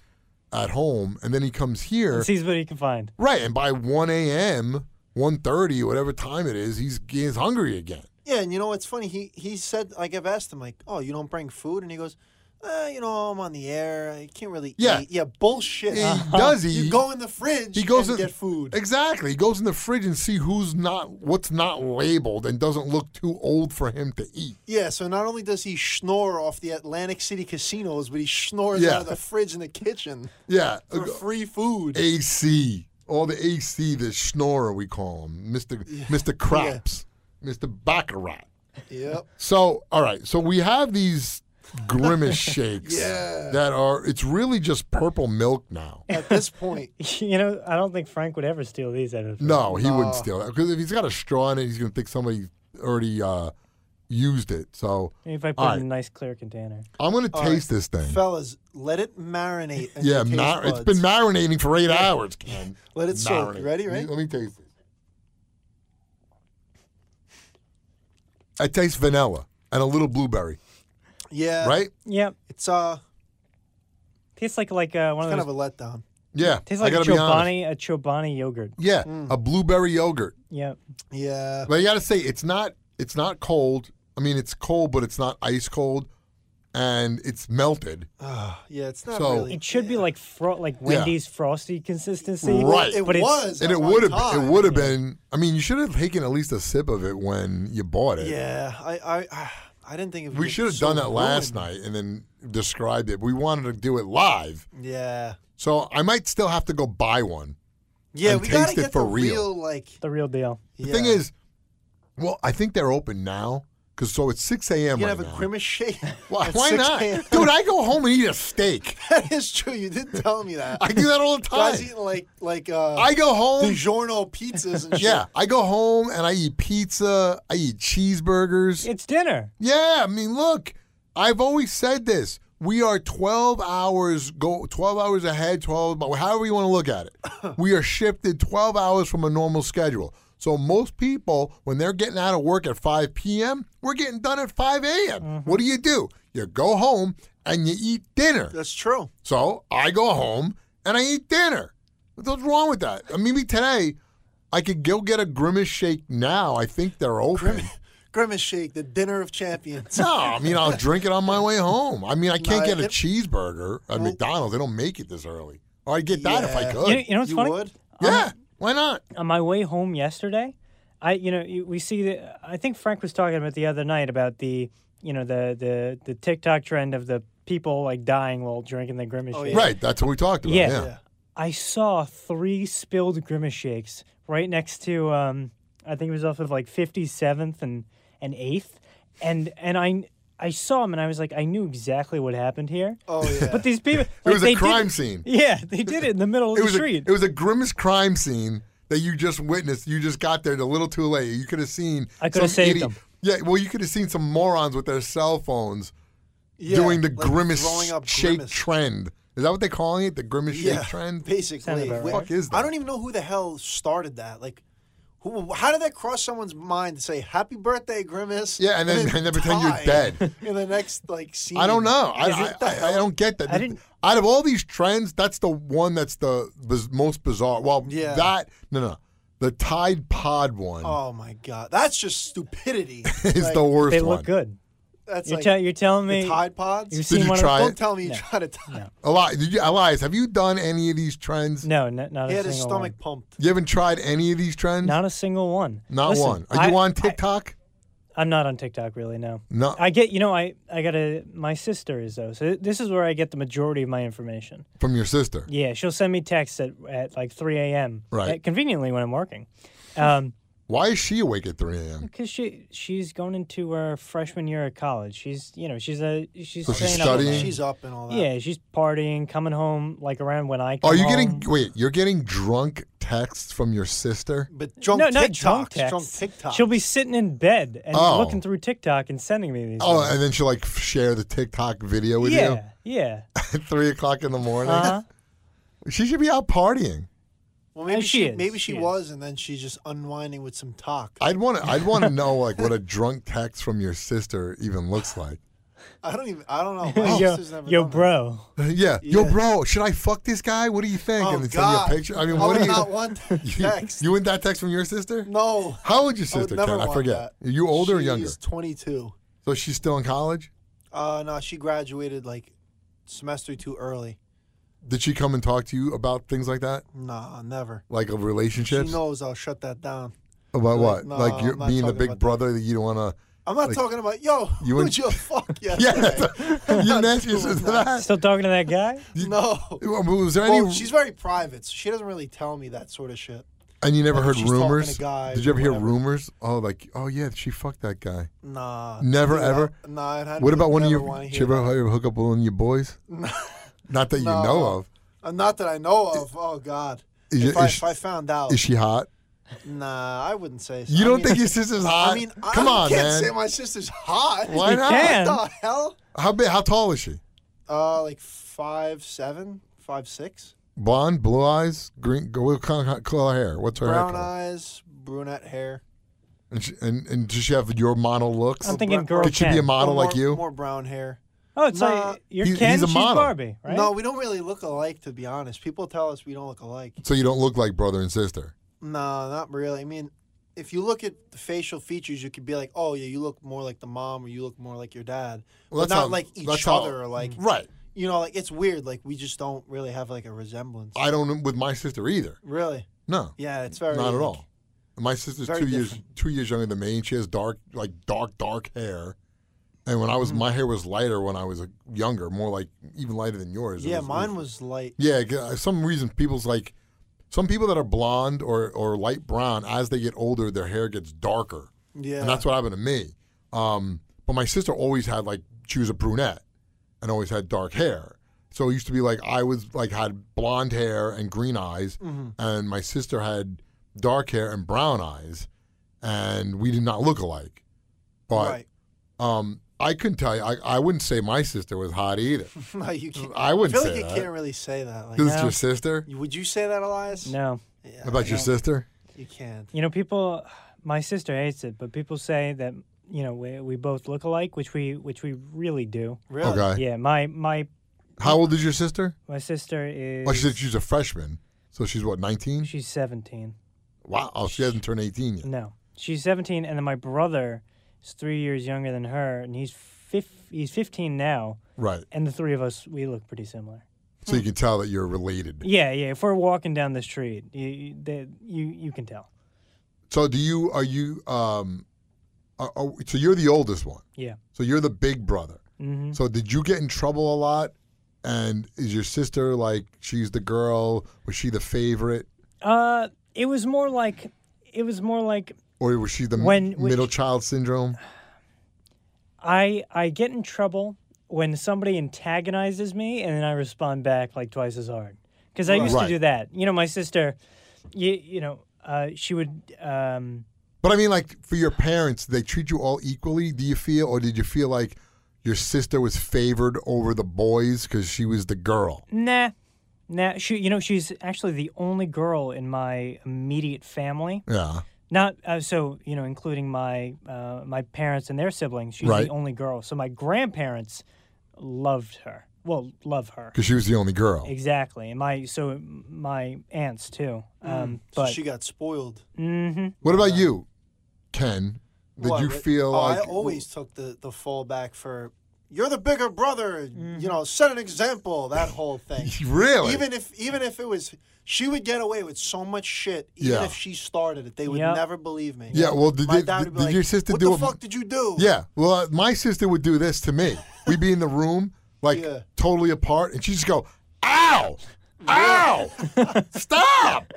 at home, and then he comes here. Sees what he can find. Right, and by one a.m., 1.30, whatever time it is, he's he's hungry again. Yeah, and you know what's funny? He he said, like, I've asked him, like, oh, you don't bring food? And he goes, uh, you know, I'm on the air. I can't really Yeah. eat. Yeah, bullshit. He does. He You go in the fridge he goes and in, get food. Exactly. He goes in the fridge and see who's not what's not labeled and doesn't look too old for him to eat. Yeah, so not only does he snore off the Atlantic City casinos, but he snores Yeah. out of the fridge in the kitchen Yeah. for free food. AC. All the AC, the schnorrer we call him. Mr. Mr. Craps. Mr. Baccarat. Yep. So, all right. So we have these grimace shakes Yeah. that are it's really just purple milk now. At this point, You know, I don't think Frank would ever steal these out of. No, he wouldn't steal that because if he's got a straw in it, he's going to think somebody already uh, used it. So if I put All it in a nice clear container. I'm going to All taste this thing. fellas, let it marinate. Yeah, your taste mar- it's buds. been marinating for eight hours, Ken. Let it soak. Marinate. Ready, Let me- right? Let me taste it. I taste vanilla and a little blueberry, Yeah. right? Yep. It's uh, Tastes like like uh, one kind of of those. a letdown. Yeah, tastes like a gotta be honest. Chobani, a Chobani yogurt. Yeah, Mm. a blueberry yogurt. Yep. Yeah. But you got to say it's not. It's not cold. I mean, it's cold, but it's not ice cold, and it's melted. Uh, yeah, it's not So- really. It should be like fro- like Yeah. Wendy's frosty consistency. Right. It But it's- was. and it would have. It would have been. I mean, you should have taken at least a sip of it when you bought it. Yeah, I, I, I didn't think it would We should have so done that last night and then described it. We wanted to do it live, Yeah. so I might still have to go buy one. Yeah, And we gotta taste it get for the real. like. The real deal. The thing is, well, I think they're open now because so it's six a.m. you right can have a now. grimace shake. Why, at why not, dude? I go home and eat a steak. that is true. You didn't tell me that. I do that all the time. Guys eating like like uh, I go home. DiGiorno pizzas and shit. Yeah, I go home and I eat pizza. I eat cheeseburgers. It's dinner. Yeah, I mean, look, I've always said this. We are 12 hours go 12 hours ahead, 12 but however you want to look at it. we are shifted 12 hours from a normal schedule. So most people when they're getting out of work at 5 p.m., we're getting done at 5 a.m. What do you do? You go home and you eat dinner. That's true. So I go home and I eat dinner. What's wrong with that? Uh, Maybe today I could go get a grimace shake now. I think they're open. Grimace shake, the dinner of champions. No, I mean I'll drink it on my way home. I mean I can't No, get a it- cheeseburger at McDonald's. They don't make it this early. Or I'd get that if I could. You know, you know what's you funny? would? yeah, why not? on my way home yesterday, I you know we see the I think Frank was talking about the other night about the you know the the the TikTok trend of the people like dying while drinking the grimace Oh, yeah. Right, that's what we talked about. Yeah. Yeah. Yeah. I saw three spilled grimace shakes right next to um I think it was off of like 57th and and 8th and and I I saw him and I was like I knew exactly what happened here. Oh yeah. But these people It was a did crime it- scene. Yeah, they did it in the middle of It the was a, street. it was a grimace crime scene that you just witnessed. You just got there a little too late. You could have seen. I could have saved idiot- them. Yeah, well, you could have seen some morons with their cell phones Yeah, doing the like grimace throwing up shake grimace. trend. Is that what they're calling it? The grimace Yeah, shake trend? basically. Sounds What the fuck is that? I don't even know who the hell started that. Like, Who, how did that cross someone's mind to say "Happy Birthday, Grimace"? Yeah, and then- and then pretend you're dead. in the next like scene. I don't know. I, I, I, I don't get that. I didn't- Out of all these trends, that's the one that's the biz- most bizarre. Well, Yeah. that no, no, the Tide Pod one Oh my god, that's just stupidity. is Like, the worst They one. look good. That's You're, like tell- you're telling the me Tide Pods. you've Did seen you one try of it? Don't tell me you No. tried to tie. Eli, did you, Elias, have you done any of these trends? No, not, not He a had his single stomach one. pumped. You haven't tried any of these trends? Not a single one. Not Listen, one. Are you I- on TikTok? I, am not on TikTok really. No. no. I get, you know, I I got a my sister is though, so this is where I get the majority of my information. from your sister. Yeah, she'll send me texts at, at like 3 a.m. Right. uh, conveniently when I'm working, um, Why is she awake at 3 a.m.? because she she's going into her freshman year of college. She's you know she's a she's So she's staying up all studying? night. She's up and all that. Yeah, she's partying, coming home like around when I come Are you home. getting wait? You're getting drunk texts from your sister? But drunk no, TikToks, not drunk texts. drunk TikToks. She'll be sitting in bed and Oh. looking through TikTok and sending me these. Oh, things. and then she'll like f- share the TikTok video with you yeah, yeah. at three o'clock in the morning. Uh-huh. She should be out partying. Well, maybe And she she, is, maybe she, she is. was, and then she's just unwinding with some talk. I'd want to. I'd want to know like what a drunk text from your sister even looks like. I don't even. I don't know. My yo, never yo, bro. Yeah. Yo, bro, should I fuck this guy? What do you think? Oh and then God! send you a picture. I mean, I what would do you? not want that You, text. you want that text from your sister? no. How old is your I would sister, never Ken? I want forget. that. Are you older or younger? She's 22. So she's still in college? Uh, no, she graduated like semester too early. Did she come and talk to you about things like that? Nah, never. Like of She relationships? knows I'll shut that down. About what? No, like you're being the big about that. brother that you don't want to. I'm not Like, talking about yo. you who'd you fuck Yeah. yesterday? you not didn't your doing that. that? Still talking to that guy? no. Was there any? Well, she's very private, so she doesn't really tell me that sort of shit. and you never like, heard she's talking to rumors? guys Did you ever hear rumors? Oh, like, oh yeah, she fucked that guy. Nah. Never, Dude, ever? I- Nah. It had What about one of your? wanna Did you ever, ever hook up with one of your boys? Not that you No. know of. Uh, not that I know of. Oh God. Is, if, you- I, is, if I found out, is she hot? nah, I wouldn't say. So. You I don't mean- think your sister's hot? I mean, come I on, can't man. say my sister's hot. Why You not? can. What the hell? How big? How tall is she? Uh, like five seven, five six. Blonde, blue eyes, green. Go what kind of color hair? What's her Brown hair color? eyes, brunette hair. And, she, and and does she have your model looks? I'm thinking girl Could she be a model more, like you? More brown hair. Oh, it's Nah. like you're He's- Ken, he's a she's model. Barbie, right? No, we don't really look alike, to be honest. People tell us we don't look alike. So you don't look like brother and sister. No, not really. I mean, if you look at the facial features, you could be like, oh yeah, you look more like the mom, or you look more like your dad, Well, but that's not how- like that's each how- other. Or like, mm, Right. you know, like it's weird. Like we just don't really have like a resemblance. I don't with my sister either. really? No, Yeah, it's very not at like- all. My sister's very two years different. two years younger than me, and she has dark like dark dark hair. And when I was my hair was lighter when I was younger, more like even lighter than yours. Yeah, was- mine was light. Yeah, uh, some reason people's like some people that are blonde or or light brown as they get older, their hair gets darker, Yeah, and that's what happened to me. Um, but my sister always had like she was a brunette and always had dark hair. So it used to be like I was like had blonde hair and green eyes, Mm-hmm. and my sister had dark hair and brown eyes, and we did not look alike. But right. um, I couldn't tell you. I, I wouldn't say my sister was hot either. no, you can't. I wouldn't feel say like you can't really say that. Like, This is No. your sister. would you say that, Elias? No. Yeah, What about your no, sister? You can't. You know, people. My sister hates it, but people say that you know we, we both look alike, which we which we really do. Really? Okay. Yeah, my my How old is your sister? my sister is. Well, she said she's a freshman. So she's what, 19? she's seventeen. Wow. Oh, she hasn't turned 18 yet. No, she's seventeen, and then my brother is three years younger than her, and he's fif- he's fifteen now, Right. and the three of us we look pretty similar. So you can tell that you're related. Yeah, yeah. If we're walking down the street, you you, they, you, you can tell. So do you, are you, um, are, are, so you're the oldest one. Yeah. So you're the big brother. hmm So did you get in trouble a lot? And is your sister like, she's the girl? Was she the favorite? Uh, it was more like it was more like Or was she the When- middle child syndrome? I I get in trouble when somebody antagonizes me and then I respond back like twice as hard. Because I used Right. to do that. You know, my sister, you, you know, uh, she would. Um, But I mean, like, for your parents, they treat you all equally, do you feel? Or did you feel like your sister was favored over the boys because she was the girl? nah, nah. She, you know, she's actually the only girl in my immediate family. Yeah. Not uh, so you know, including my uh, my parents and their siblings. She's Right. the only girl. So my grandparents loved her. Well, love her Because she was the only girl. exactly, and my so my aunts too. Um, So she got spoiled. hmm What about you, Ken? Did What, you feel oh, like I always took the the fallback for you're the bigger brother. You know, set an example. That whole thing. really? Even if even if it was, she would get away with so much shit. Even Yeah. if she started it, they would Yep. never believe me. Yeah, well, did my they- dad did- would be did like, your sister what do the it- fuck did you do? Yeah. Well, uh, my sister would do this to me. We'd be in the room, like Yeah. totally apart, and she'd just go, "Ow, ow, stop,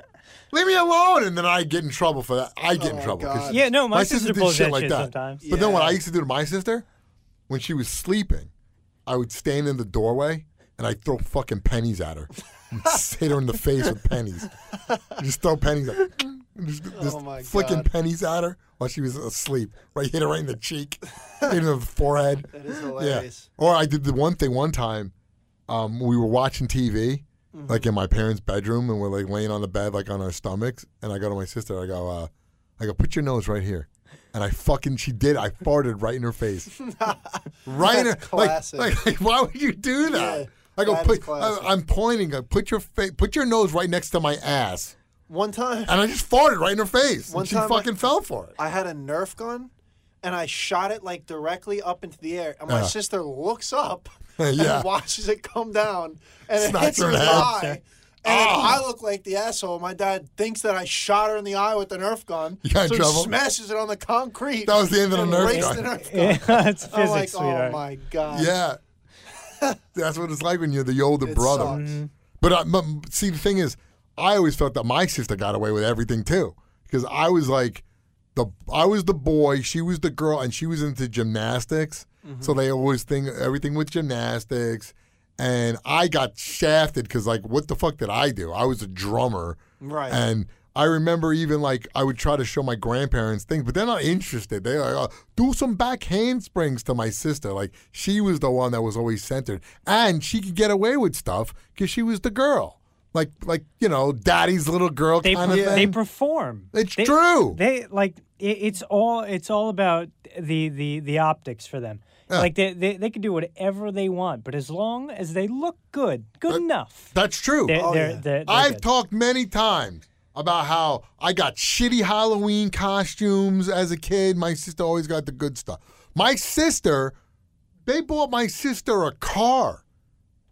leave me alone," and then I get in trouble for that. I get Oh, in trouble. 'cause God. yeah, no, my, sister, did pulls shit that like shit that. sometimes. But then what I used to do to my sister, when she was sleeping, I would stand in the doorway and I'd throw fucking pennies at her. Hit her in the face with pennies. Just throw pennies at just, just Oh, flicking God. pennies at her while she was asleep. Right, hit her right in the cheek, hit her in the forehead. That is Yeah. Or I did the one thing one time. Um, we were watching TV, Mm-hmm. like in my parents' bedroom, and we're like laying on the bed, like on our stomachs. And I go to my sister. I go, uh, I go, put your nose right here. And I fucking, she did. I farted right in her face, right in her. That's Like, classic. like, like, why would you do that? Yeah, I go, put. I, I'm pointing. I put your face, put your nose right next to my ass, One time, and I just farted right in her face. One and she time I- fucking fell for it. I had a Nerf gun, and I shot it like directly up into the air. And my Yeah. sister looks up Yeah. and watches it come down, and it hits her her in in the the head. eye. And then Oh. I look like the asshole. My dad thinks that I shot her in the eye with the Nerf gun. You got in so trouble? he smashes it on the concrete. That was the end of the Nerf breaks gun. The Nerf gun. Yeah, it's physics, I'm like, sweetheart. oh my god. Yeah. That's what it's like when you're the older It brother. sucks. Mm-hmm. But, I, but see, the thing is, I always felt that my sister got away with everything too, because I was like, the I was the boy, she was the girl, and she was into gymnastics. Mm-hmm. So they always think everything with gymnastics, and I got shafted because like, what the fuck did I do? I was a drummer, Right. and I remember even like I would try to show my grandparents things, but they're not interested. They're like, oh, do some back handsprings to my sister. Like she was the one that was always centered, and she could get away with stuff because she was the girl. Like like you know, daddy's little girl they kind of they thing. perform. It's They- true. They like it, it's all it's all about the the the optics for them. Like they, they they can do whatever they want, but as long as they look good, good enough. That's true. They're, Oh, they're, yeah. they're I've good. talked many times about how I got shitty Halloween costumes as a kid. My sister always got the good stuff. My sister, they bought my sister a car.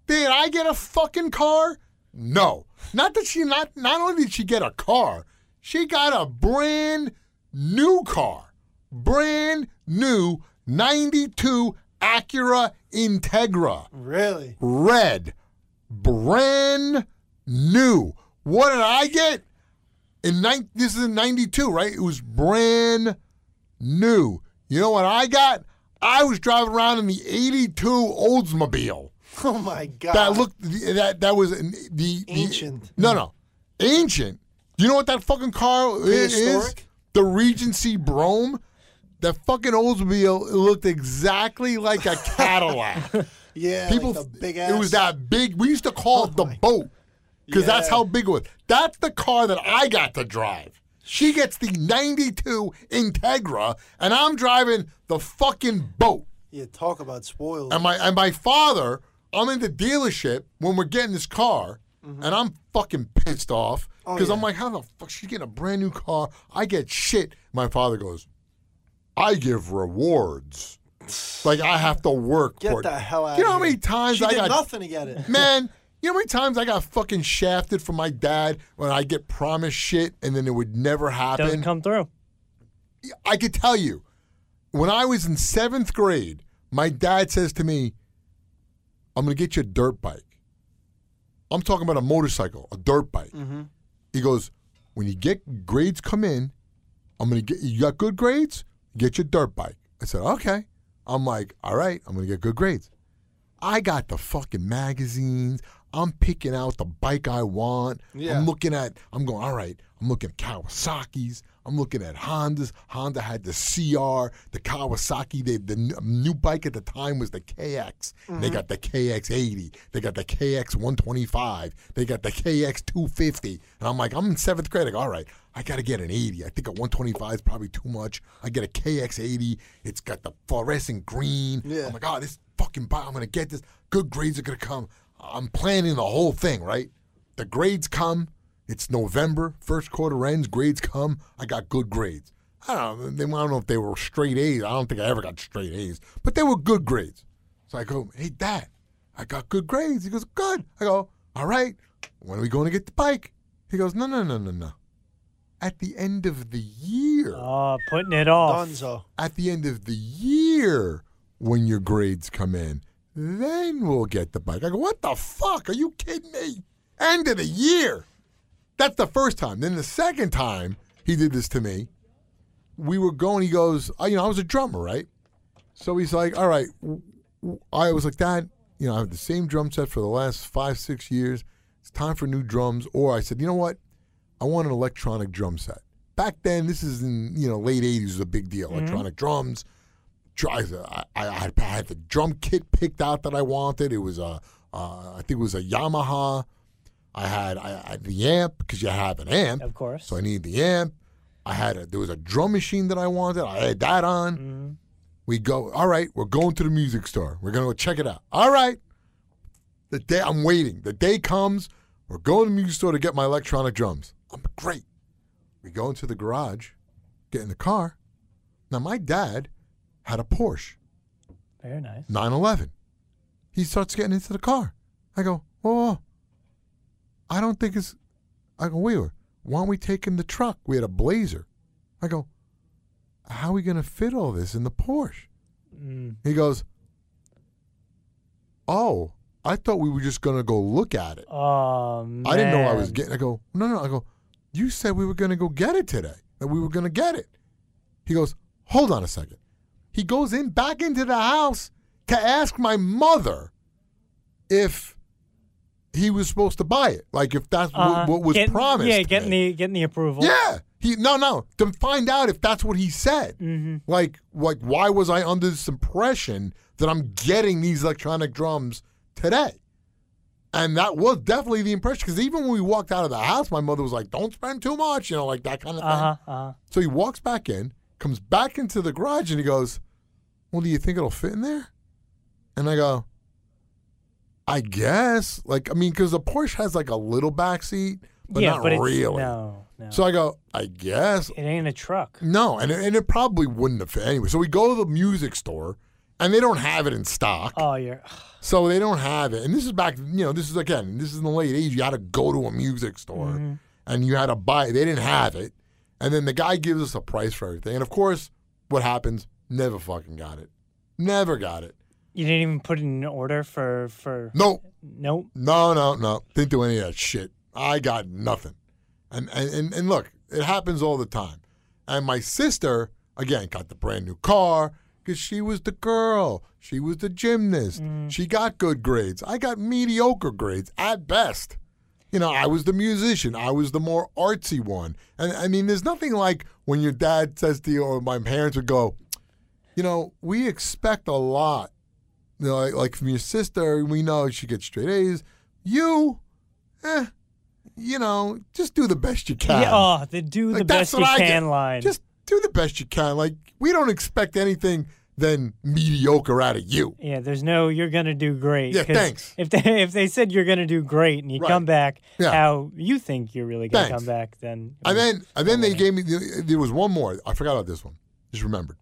Did I get a fucking car? No. Not that she not not only did she get a car, she got a brand new car. Brand new 92 Acura Integra Really? red, brand new. What did I get? In nine, this is in '92, right? It was brand new. You know what I got? I was driving around in the '82 Oldsmobile. Oh my god. That looked that that was the, the Ancient. no, no, ancient. Do you know what that fucking car is? The Regency Brougham. That fucking Oldsmobile looked exactly like a Cadillac. Yeah. People, like the it was that big. We used to call it oh the boat because that's how big it was. That's the car that I got to drive. She gets the '92 Integra, and I'm driving the fucking boat. Yeah. Talk about spoiled. And my and my father, I'm in the dealership when we're getting this car, and I'm fucking pissed off Mm-hmm. Oh, because I'm like, how the fuck she's getting a brand new car? I get shit. My father goes, I give rewards. Like I have to work Get for it. the hell out You know how many times she I did got nothing to get it. man, you know how many times I got fucking shafted from my dad when I get promised shit and then it would never happen? doesn't come through. I could tell you, when I was in seventh grade, my dad says to me, I'm going to get you a dirt bike. I'm talking about a motorcycle, a dirt bike. Mm-hmm. He goes, when you get grades come in, I'm going to get, you got good grades? Get your dirt bike. I said, okay. I'm like, all right, I'm going to get good grades. I got the fucking magazines. I'm picking out the bike I want. Yeah. I'm looking at, I'm going, all right, I'm looking at Kawasaki's. I'm looking at Hondas. Honda had the CR, the Kawasaki. They, the new bike at the time was the KX. And mm-hmm. They got the KX80. They got the KX125. They got the KX250. And I'm like, I'm in seventh grade. I go, all right, I got to get an 80. I think a 125 is probably too much. I get a KX80. It's got the fluorescent green. Yeah. I'm like, oh, this fucking bike, I'm going to get this. Good grades are going to come. I'm planning the whole thing, right? The grades come. It's November. First quarter ends. Grades come. I got good grades. I don't know. They, I don't know if they were straight A's. I don't think I ever got straight A's, but they were good grades. So I go, hey, Dad, I got good grades. He goes, good. I go, all right. When are we going to get the bike? He goes, no, no, no, no, no. At the end of the year Oh, putting it off. Dunzo. at the end of the year when your grades come in. Then we'll get the bike. I go, what the fuck? Are you kidding me? End of the year. That's the first time. Then the second time he did this to me, we were going, he goes, I, you know, I was a drummer, right? So he's like, all right. I was like, Dad, you know, I have the same drum set for the last five, six years. It's time for new drums. Or I said, you know what? I want an electronic drum set. Back then, this is in you know late '80s was a big deal. Mm-hmm. Electronic drums. I, I, I had the drum kit picked out that I wanted. It was a, uh, I think it was a Yamaha. I had I, I had the amp because you have an amp, Of course. so I needed the amp. I had a, there was a drum machine that I wanted. I had that on. Mm-hmm. We go. All right, we're going to the music store. We're gonna go check it out. All right. The day I'm waiting. The day comes. We're going to the music store to get my electronic drums. I'm great. We go into the garage, get in the car. Now my dad had a Porsche Very nice. 911. He starts getting into the car. I go, whoa. I don't think it's. I go, wait, wait, why aren't we taking the truck? We had a Blazer. I go, how are we going to fit all this in the Porsche? Mm. He goes, oh, I thought we were just going to go look at it. Oh man. I didn't know I was getting. I go, no, no. I go, you said we were going to go get it today. That we were going to get it. He goes, hold on a second. He goes in back into the house to ask my mother if he was supposed to buy it. Like if that's what- Uh-huh. what, was Getting- promised. Yeah, getting the getting the approval. Yeah. He no no to find out if that's what he said. Mm-hmm. Like like why was I under this impression that I'm getting these electronic drums today? And that was definitely the impression because even when we walked out of the house, my mother was like, "Don't spend too much," you know, like that kind of thing. Uh huh. Uh huh. So he walks back in, comes back into the garage, and he goes, "Well, do you think it'll fit in there?" And I go, "I guess." Like I mean, because the Porsche has like a little back seat, but yeah, not but really. No, no. So I go, "I guess." it ain't a truck. No, and it, and it probably wouldn't have fit anyway. So we go to the music store, and they don't have it in stock. Oh, you're. So they don't have it. And this is back, you know, this is again, this is in the late 80s. You had to go to a music store Mm-hmm. and you had to buy it. They didn't have it. And then the guy gives us a price for everything. And of course, what happens? Never fucking got it. Never got it. You didn't even put it in order for for. Nope. Nope. No, no, no. Didn't do any of that shit. I got nothing. And and, and, and look, it happens all the time. And my sister, again, got the brand new car because she was the girl. She was the gymnast. Mm. She got good grades. I got mediocre grades at best. You know, I was the musician. I was the more artsy one. And I mean, there's nothing like when your dad says to you, or my parents would go, you know, we expect a lot. You know, like, like from your sister, we know she gets straight A's. You, eh, you know, just do the best you can. Yeah, oh, the do the Like, that's best you I can get. line. Just do the best you can. Like we don't expect anything than mediocre out of you. yeah, there's no you're gonna do great. Yeah, thanks. If they if they said you're gonna do great and you Right. come back Yeah. how you think you're really gonna Thanks. come back, then And then and then they gave me there was one more. I forgot about this one. Just remembered.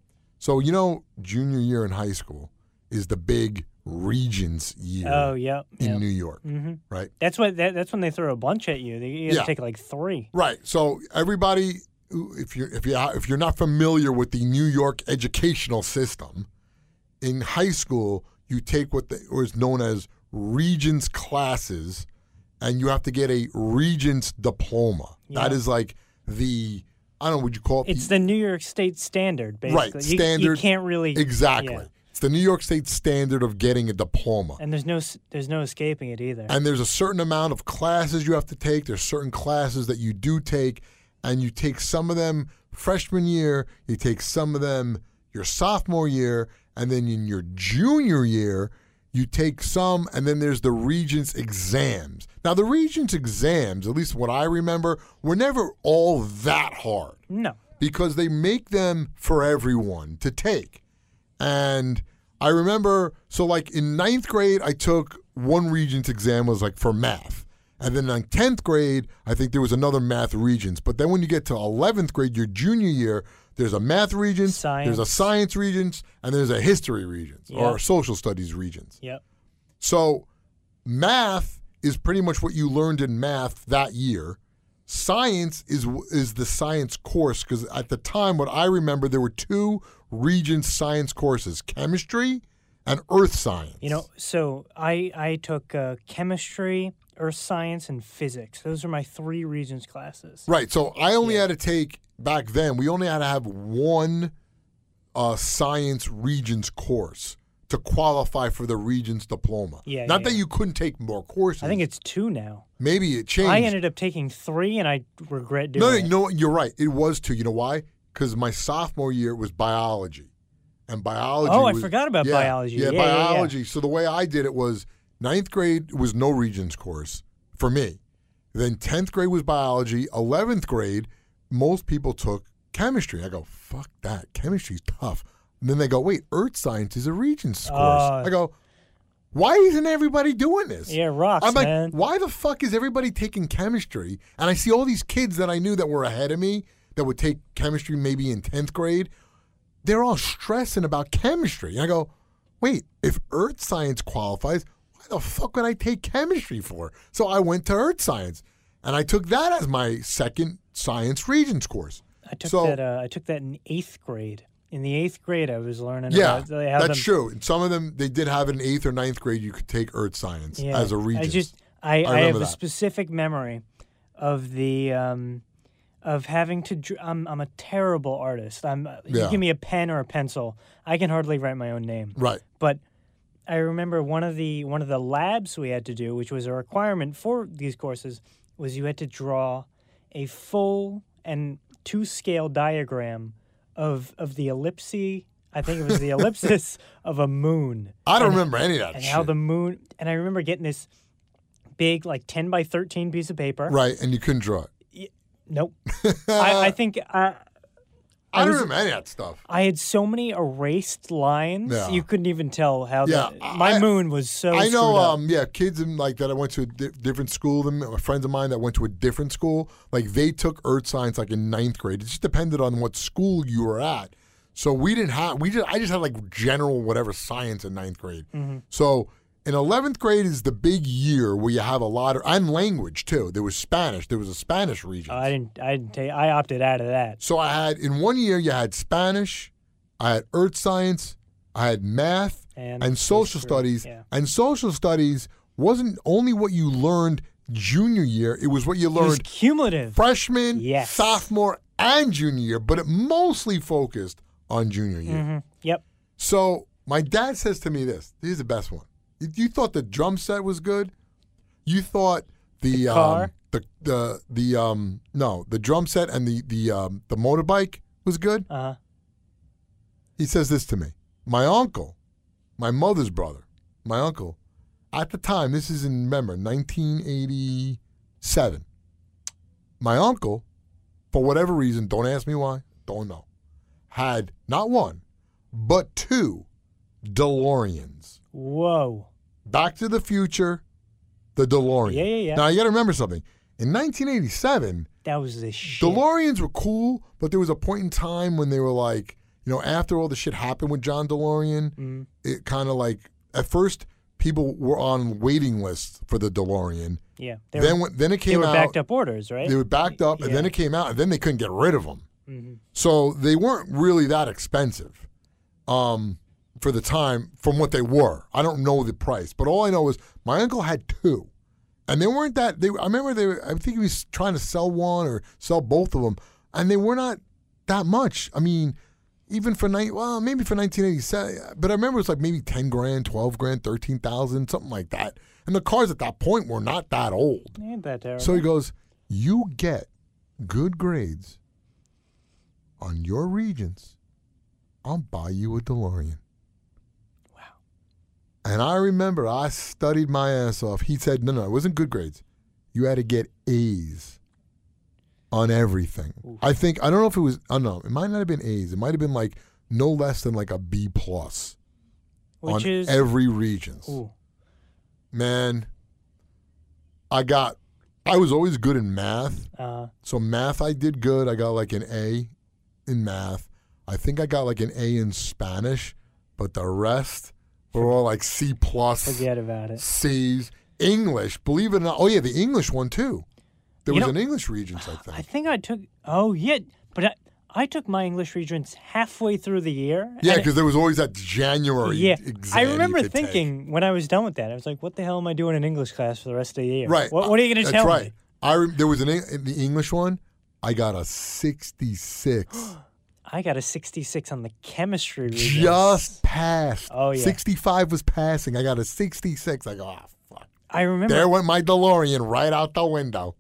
So you know, junior year in high school is the big Regents year oh yeah, in yeah. New York, hmm right? That's what that, that's when they throw a bunch at you. They you have Yeah. to take like three. Right. So everybody, if you're if you if you're not familiar with the New York educational system, in high school you take what the, or is known as Regents classes, and you have to get a Regents diploma. That Yeah. is like the I don't know what you call it. It's the New York State standard, basically. right You- standard. You, can't really exactly. yeah. It's the New York State standard of getting a diploma. And there's no there's no escaping it either. And there's a certain amount of classes you have to take. There's certain classes that you do take, and you take some of them freshman year, you take some of them your sophomore year, and then in your junior year, you take some, and then there's the Regents exams. Now, the Regents exams, at least what I remember, were never all that hard No. because they make them for everyone to take. And I remember, so like in ninth grade, I took one Regents exam was like for math. And then in 10th grade, I think there was another math Regents. But then when you get to 11th grade, your junior year, there's a math Regents, there's a Science. science Regents, and there's a history Regents or a social studies Regents. Yep. So math is pretty much what you learned in math that year. Science is is the science course because at the time, what I remember, there were two Regents science courses: chemistry and earth science. You know, so I I took uh, chemistry, earth science, and physics. Those are my three Regents classes. right? So I only had to take back then. We only had to have one uh, science Regents course to qualify for the Regents diploma. Yeah, Not yeah, that yeah. you couldn't take more courses. I think it's two now. maybe it changed. I ended up taking three, and I regret doing No, no, it. no you're right. It was two. You know why? Because my sophomore year was biology, and biology. Oh, I forgot about biology. Yeah. biology. So the way I did it was ninth grade was no Regents course for me. Then tenth grade was biology. Eleventh grade, most people took chemistry. I go, fuck that. Chemistry's tough. And then they go, wait, earth science is a Regents course. Uh, I go, why isn't everybody doing this? Yeah, rocks, I'm like, man. why the fuck is everybody taking chemistry? And I see all these kids that I knew that were ahead of me that would take chemistry maybe in 10th grade. They're all stressing about chemistry. And I go, wait, if earth science qualifies, why the fuck would I take chemistry for? So I went to earth science and I took that as my second science regents course. I took so- that. Uh, I took that in eighth grade. In the eighth grade, I was learning. Yeah, about, they have that's them, true. And some of them, they did have in eighth or ninth grade, you could take earth science Yeah, as a regent. I just I, I, remember have a specific memory of the um, of having to. dr- I'm I'm a terrible artist. I'm. Yeah. You give me a pen or a pencil, I can hardly write my own name. right. But I remember one of the one of the labs we had to do, which was a requirement for these courses, was you had to draw a full and two scale diagram of of the ellipse. I think it was the ellipsis of a moon I don't remember any of that and shit. how the moon and I remember getting this big like 10 by 13 piece of paper. right, and you couldn't draw it. Nope. I, I think I, I, don't was- remember any of that stuff. I had so many erased lines Yeah. you couldn't even tell how Yeah, the, my I- moon was so I know, um, yeah, kids in, like that. I went to a di- different school than friends of mine that went to a different school. Like they took earth science like in ninth grade. It just depended on what school you were at. So we didn't have. We just. I just had like general whatever science in ninth grade. Mm-hmm. So in eleventh grade is the big year where you have a lot of and language too. There was Spanish. There was a Spanish Regent. I didn't I didn't take I opted out of that. So I had in one year you had Spanish, I had earth science, I had math, And and, social history, studies. yeah. And social studies wasn't only what you learned junior year; it was what you learned cumulative. freshman, Yes. sophomore, and junior year. But it mostly focused on junior year. Mhm. Yep. So my dad says to me this: "This is the best one. You- thought the drum set was good. You thought the, The um, the the the um no the drum set and the the um the motorbike was good." Uh-huh. He says this to me. My uncle, my mother's brother, my uncle, at the time, this is in remember, 1987. My uncle, for whatever reason, don't ask me why, don't know, had not one, but two DeLoreans. Whoa. Back to the Future, the DeLorean. Yeah, yeah, yeah. Now you got to remember something. In 1987, That was the shit. DeLoreans were cool, but there was a point in time when they were like, you know, after all the shit happened with John DeLorean, Mm. it kind of like at first people were on waiting lists for the DeLorean. yeah. They then were, then it came out. they were out. backed up orders, right? They were backed up, and then it came out, and then they couldn't get rid of them. Mhm. So they weren't really that expensive um, for the time from what they were. I don't know the price, but all I know is my uncle had two, and they weren't that. They I remember they. Were, I think he was trying to sell one or sell both of them, and they were not that much. I mean. Even for night, well, maybe for 1987, but I remember it was like maybe 10 grand, 12 grand, 13,000, something like that. And the cars at that point were not that old. Ain't that terrible? So he goes, You get good grades on your regents, I'll buy you a DeLorean. And I remember I studied my ass off. He said, no, no, it wasn't good grades. You had to get A's on everything. I think, I don't know if it was, I don't know, it might not have been A's. It might have been like no less than like a B plus Which on is every regents. Ooh. Man, I got, I was always good in math. Uh, So math, I did good. I got like an A in math. I think I got like an A in Spanish, but the rest were all like C plus, forget about it. C's. English, believe it or not. Oh yeah, the English one too. There You was know- an English Regents, I think. I think. I took. Oh yeah, but I, I took my English regents halfway through the year. Yeah, because there was always that January yeah, exam. I remember could take. thinking when I was done with that, I was like, "What the hell am I doing in English class for the rest of the year? right. What, what are you going to That's tell right. me?" I rem- there was an in the English one. I got a sixty-six. I got a 66 on the chemistry regents. just passed. Oh, yeah. 65 was passing. I got a 66. I go, oh, fuck. I remember There went my DeLorean right out the window.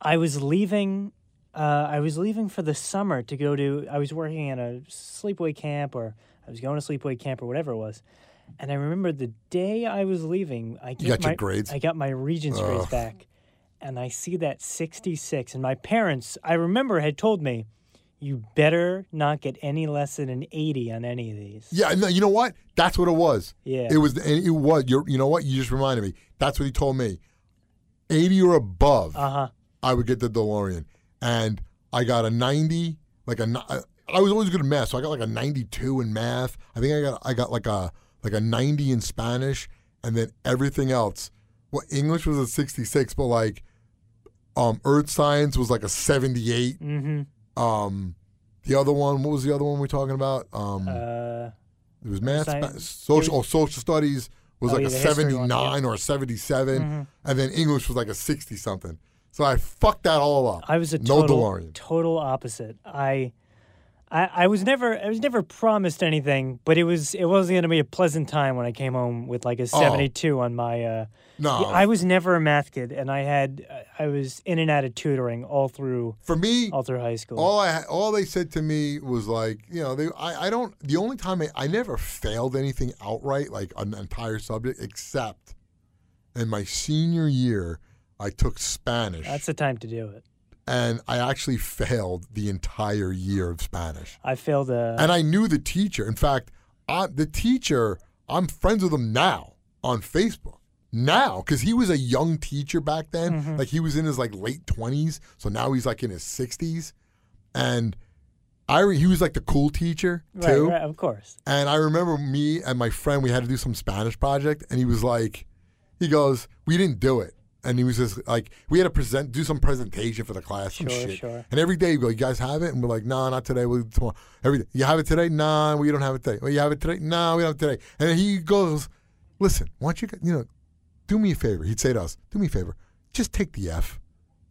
I was leaving. Uh, I was leaving for the summer to go to. I was working at a sleepaway camp, or I was going to sleepaway camp, or whatever it was. And I remember the day I was leaving, I got my grades? I got my Regents grades back, and I see that sixty six. And my parents, I remember, had told me, "You better not get any less than an eighty on any of these." Yeah, no, you know what? That's what it was. Yeah. It was, and it was, you're, you know what? You just reminded me. That's what he told me. 80 or above, Uh huh. I would get the DeLorean. And I got a 90, like a, I was always good at math, so I got like a 92 in math. I think I got, I got like a, like a 90 in Spanish, and then everything else. Well, English was a 66, but like, um, Earth Science was like a 78. Mm-hmm. Um, the other one, what was the other one we're talking about? Um, Uh, it was math, Science- social, oh, social studies was Oh, like yeah, a the history one, 79 or a 77, and then English was like a 60 something. So I fucked that all up. I was a no total, DeLorean. total opposite. I, I, I was never, I was never promised anything, but it was, it wasn't going to be a pleasant time when I came home with like a seventy-two on my. Uh, No, I was never a math kid, and I had, I was in and out of tutoring all through, for me, all through high school. all I all they said to me was like, you know, they I, I don't the only time I, I never failed anything outright like an entire subject except in my senior year I took Spanish That's the time to do it. And I actually failed the entire year of Spanish. I failed a. and I knew the teacher. In fact, I, the teacher, I'm friends with him now on Facebook. Now, because he was a young teacher back then, Mm-hmm. like he was in his like late twenties, so now he's like in his sixties, and I re- he was like the cool teacher right, too. right, of course. And I remember me and my friend, we had to do some Spanish project, and he was like, he goes, we didn't do it. And he was just like, we had to present, do some presentation for the class, some Sure, shit. sure. And every day, you go, you guys have it? And we're like, no, not today. We'll do tomorrow. Every day, you have it today? No, we don't have it today. Well, you have it today? No, we don't have it today. And he goes, listen, why don't you, you know, do me a favor. He'd say to us, do me a favor, just take the F.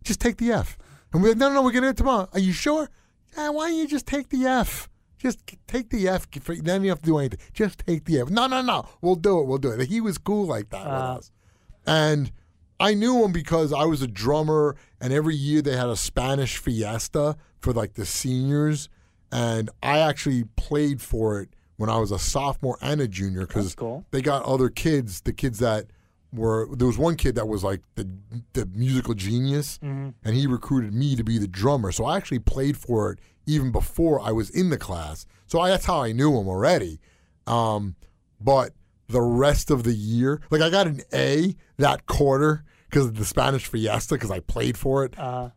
Just take the F. And we're like, no, no, no, we're do it tomorrow. Are you sure? Yeah, why don't you just take the F? Just take the F. Then you have to do anything. Just take the F. No, no, no. We'll do it. We'll do it. He was cool like that with Uh. us. And I knew him because I was a drummer, and every year they had a Spanish fiesta for like the seniors. And I actually played for it when I was a sophomore and a junior because cool. they got other kids, the kids that were there was one kid that was like the the musical genius Mm-hmm. and he recruited me to be the drummer. So I actually played for it even before I was in the class. So I, that's how I knew him already. Um, but the rest of the year, like I got an A that quarter because of the Spanish Fiesta because I played for it. Uh,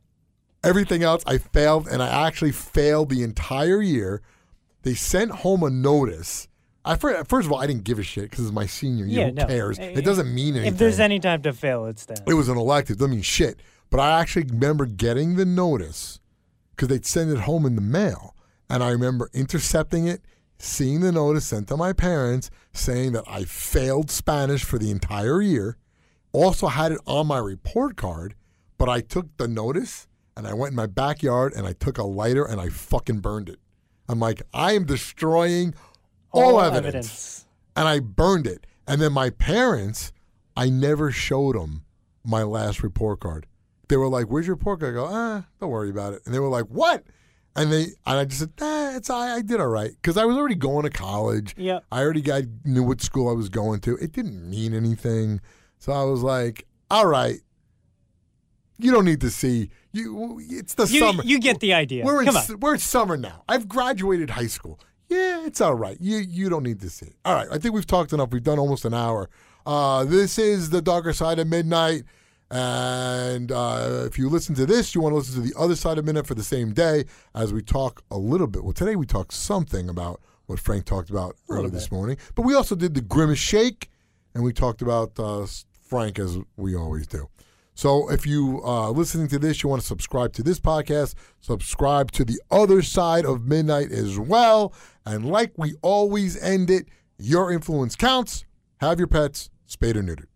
Everything else I failed, and I actually failed the entire year. They sent home a notice. I fir- first of all, I didn't give a shit because it's my senior year. Yeah, Who no. cares? Eh, It doesn't mean anything. if there's any time to fail, it's then. It was an elective. Doesn't mean shit. But I actually remember getting the notice because they'd send it home in the mail. And I remember intercepting it, seeing the notice sent to my parents saying that I failed Spanish for the entire year. Also had it on my report card, but I took the notice and I went in my backyard and I took a lighter and I fucking burned it. I'm like, I am destroying all, evidence and I burned it. And then my parents, I never showed them my last report card they were like, "Where's your pork?" I go, "Ah, don't worry about it." And they were like, "What?" And they and I just said, "Nah, it's I, I did all right because I was already going to college. Yep. I already got knew what school I was going to. It didn't mean anything, so I was like, "All right, you don't need to see you. It's the You, summer. you get the idea. We're in Come s- on. we're in summer now. I've graduated high school. Yeah, it's all right. You you don't need to see. it. All right, I think we've talked enough. We've done almost an hour. Uh, this is the darker side of midnight. And uh, if you listen to this, you want to listen to the other side of midnight for the same day as we talk a little bit. Well, today we talked something about what Frank talked about earlier this morning, but we also did the Grimace Shake, and we talked about uh, Frank as we always do. So if you uh, listening to this, you want to subscribe to this podcast, subscribe to the other side of midnight as well. And like we always end it, your influence counts. Have your pets spayed or neutered.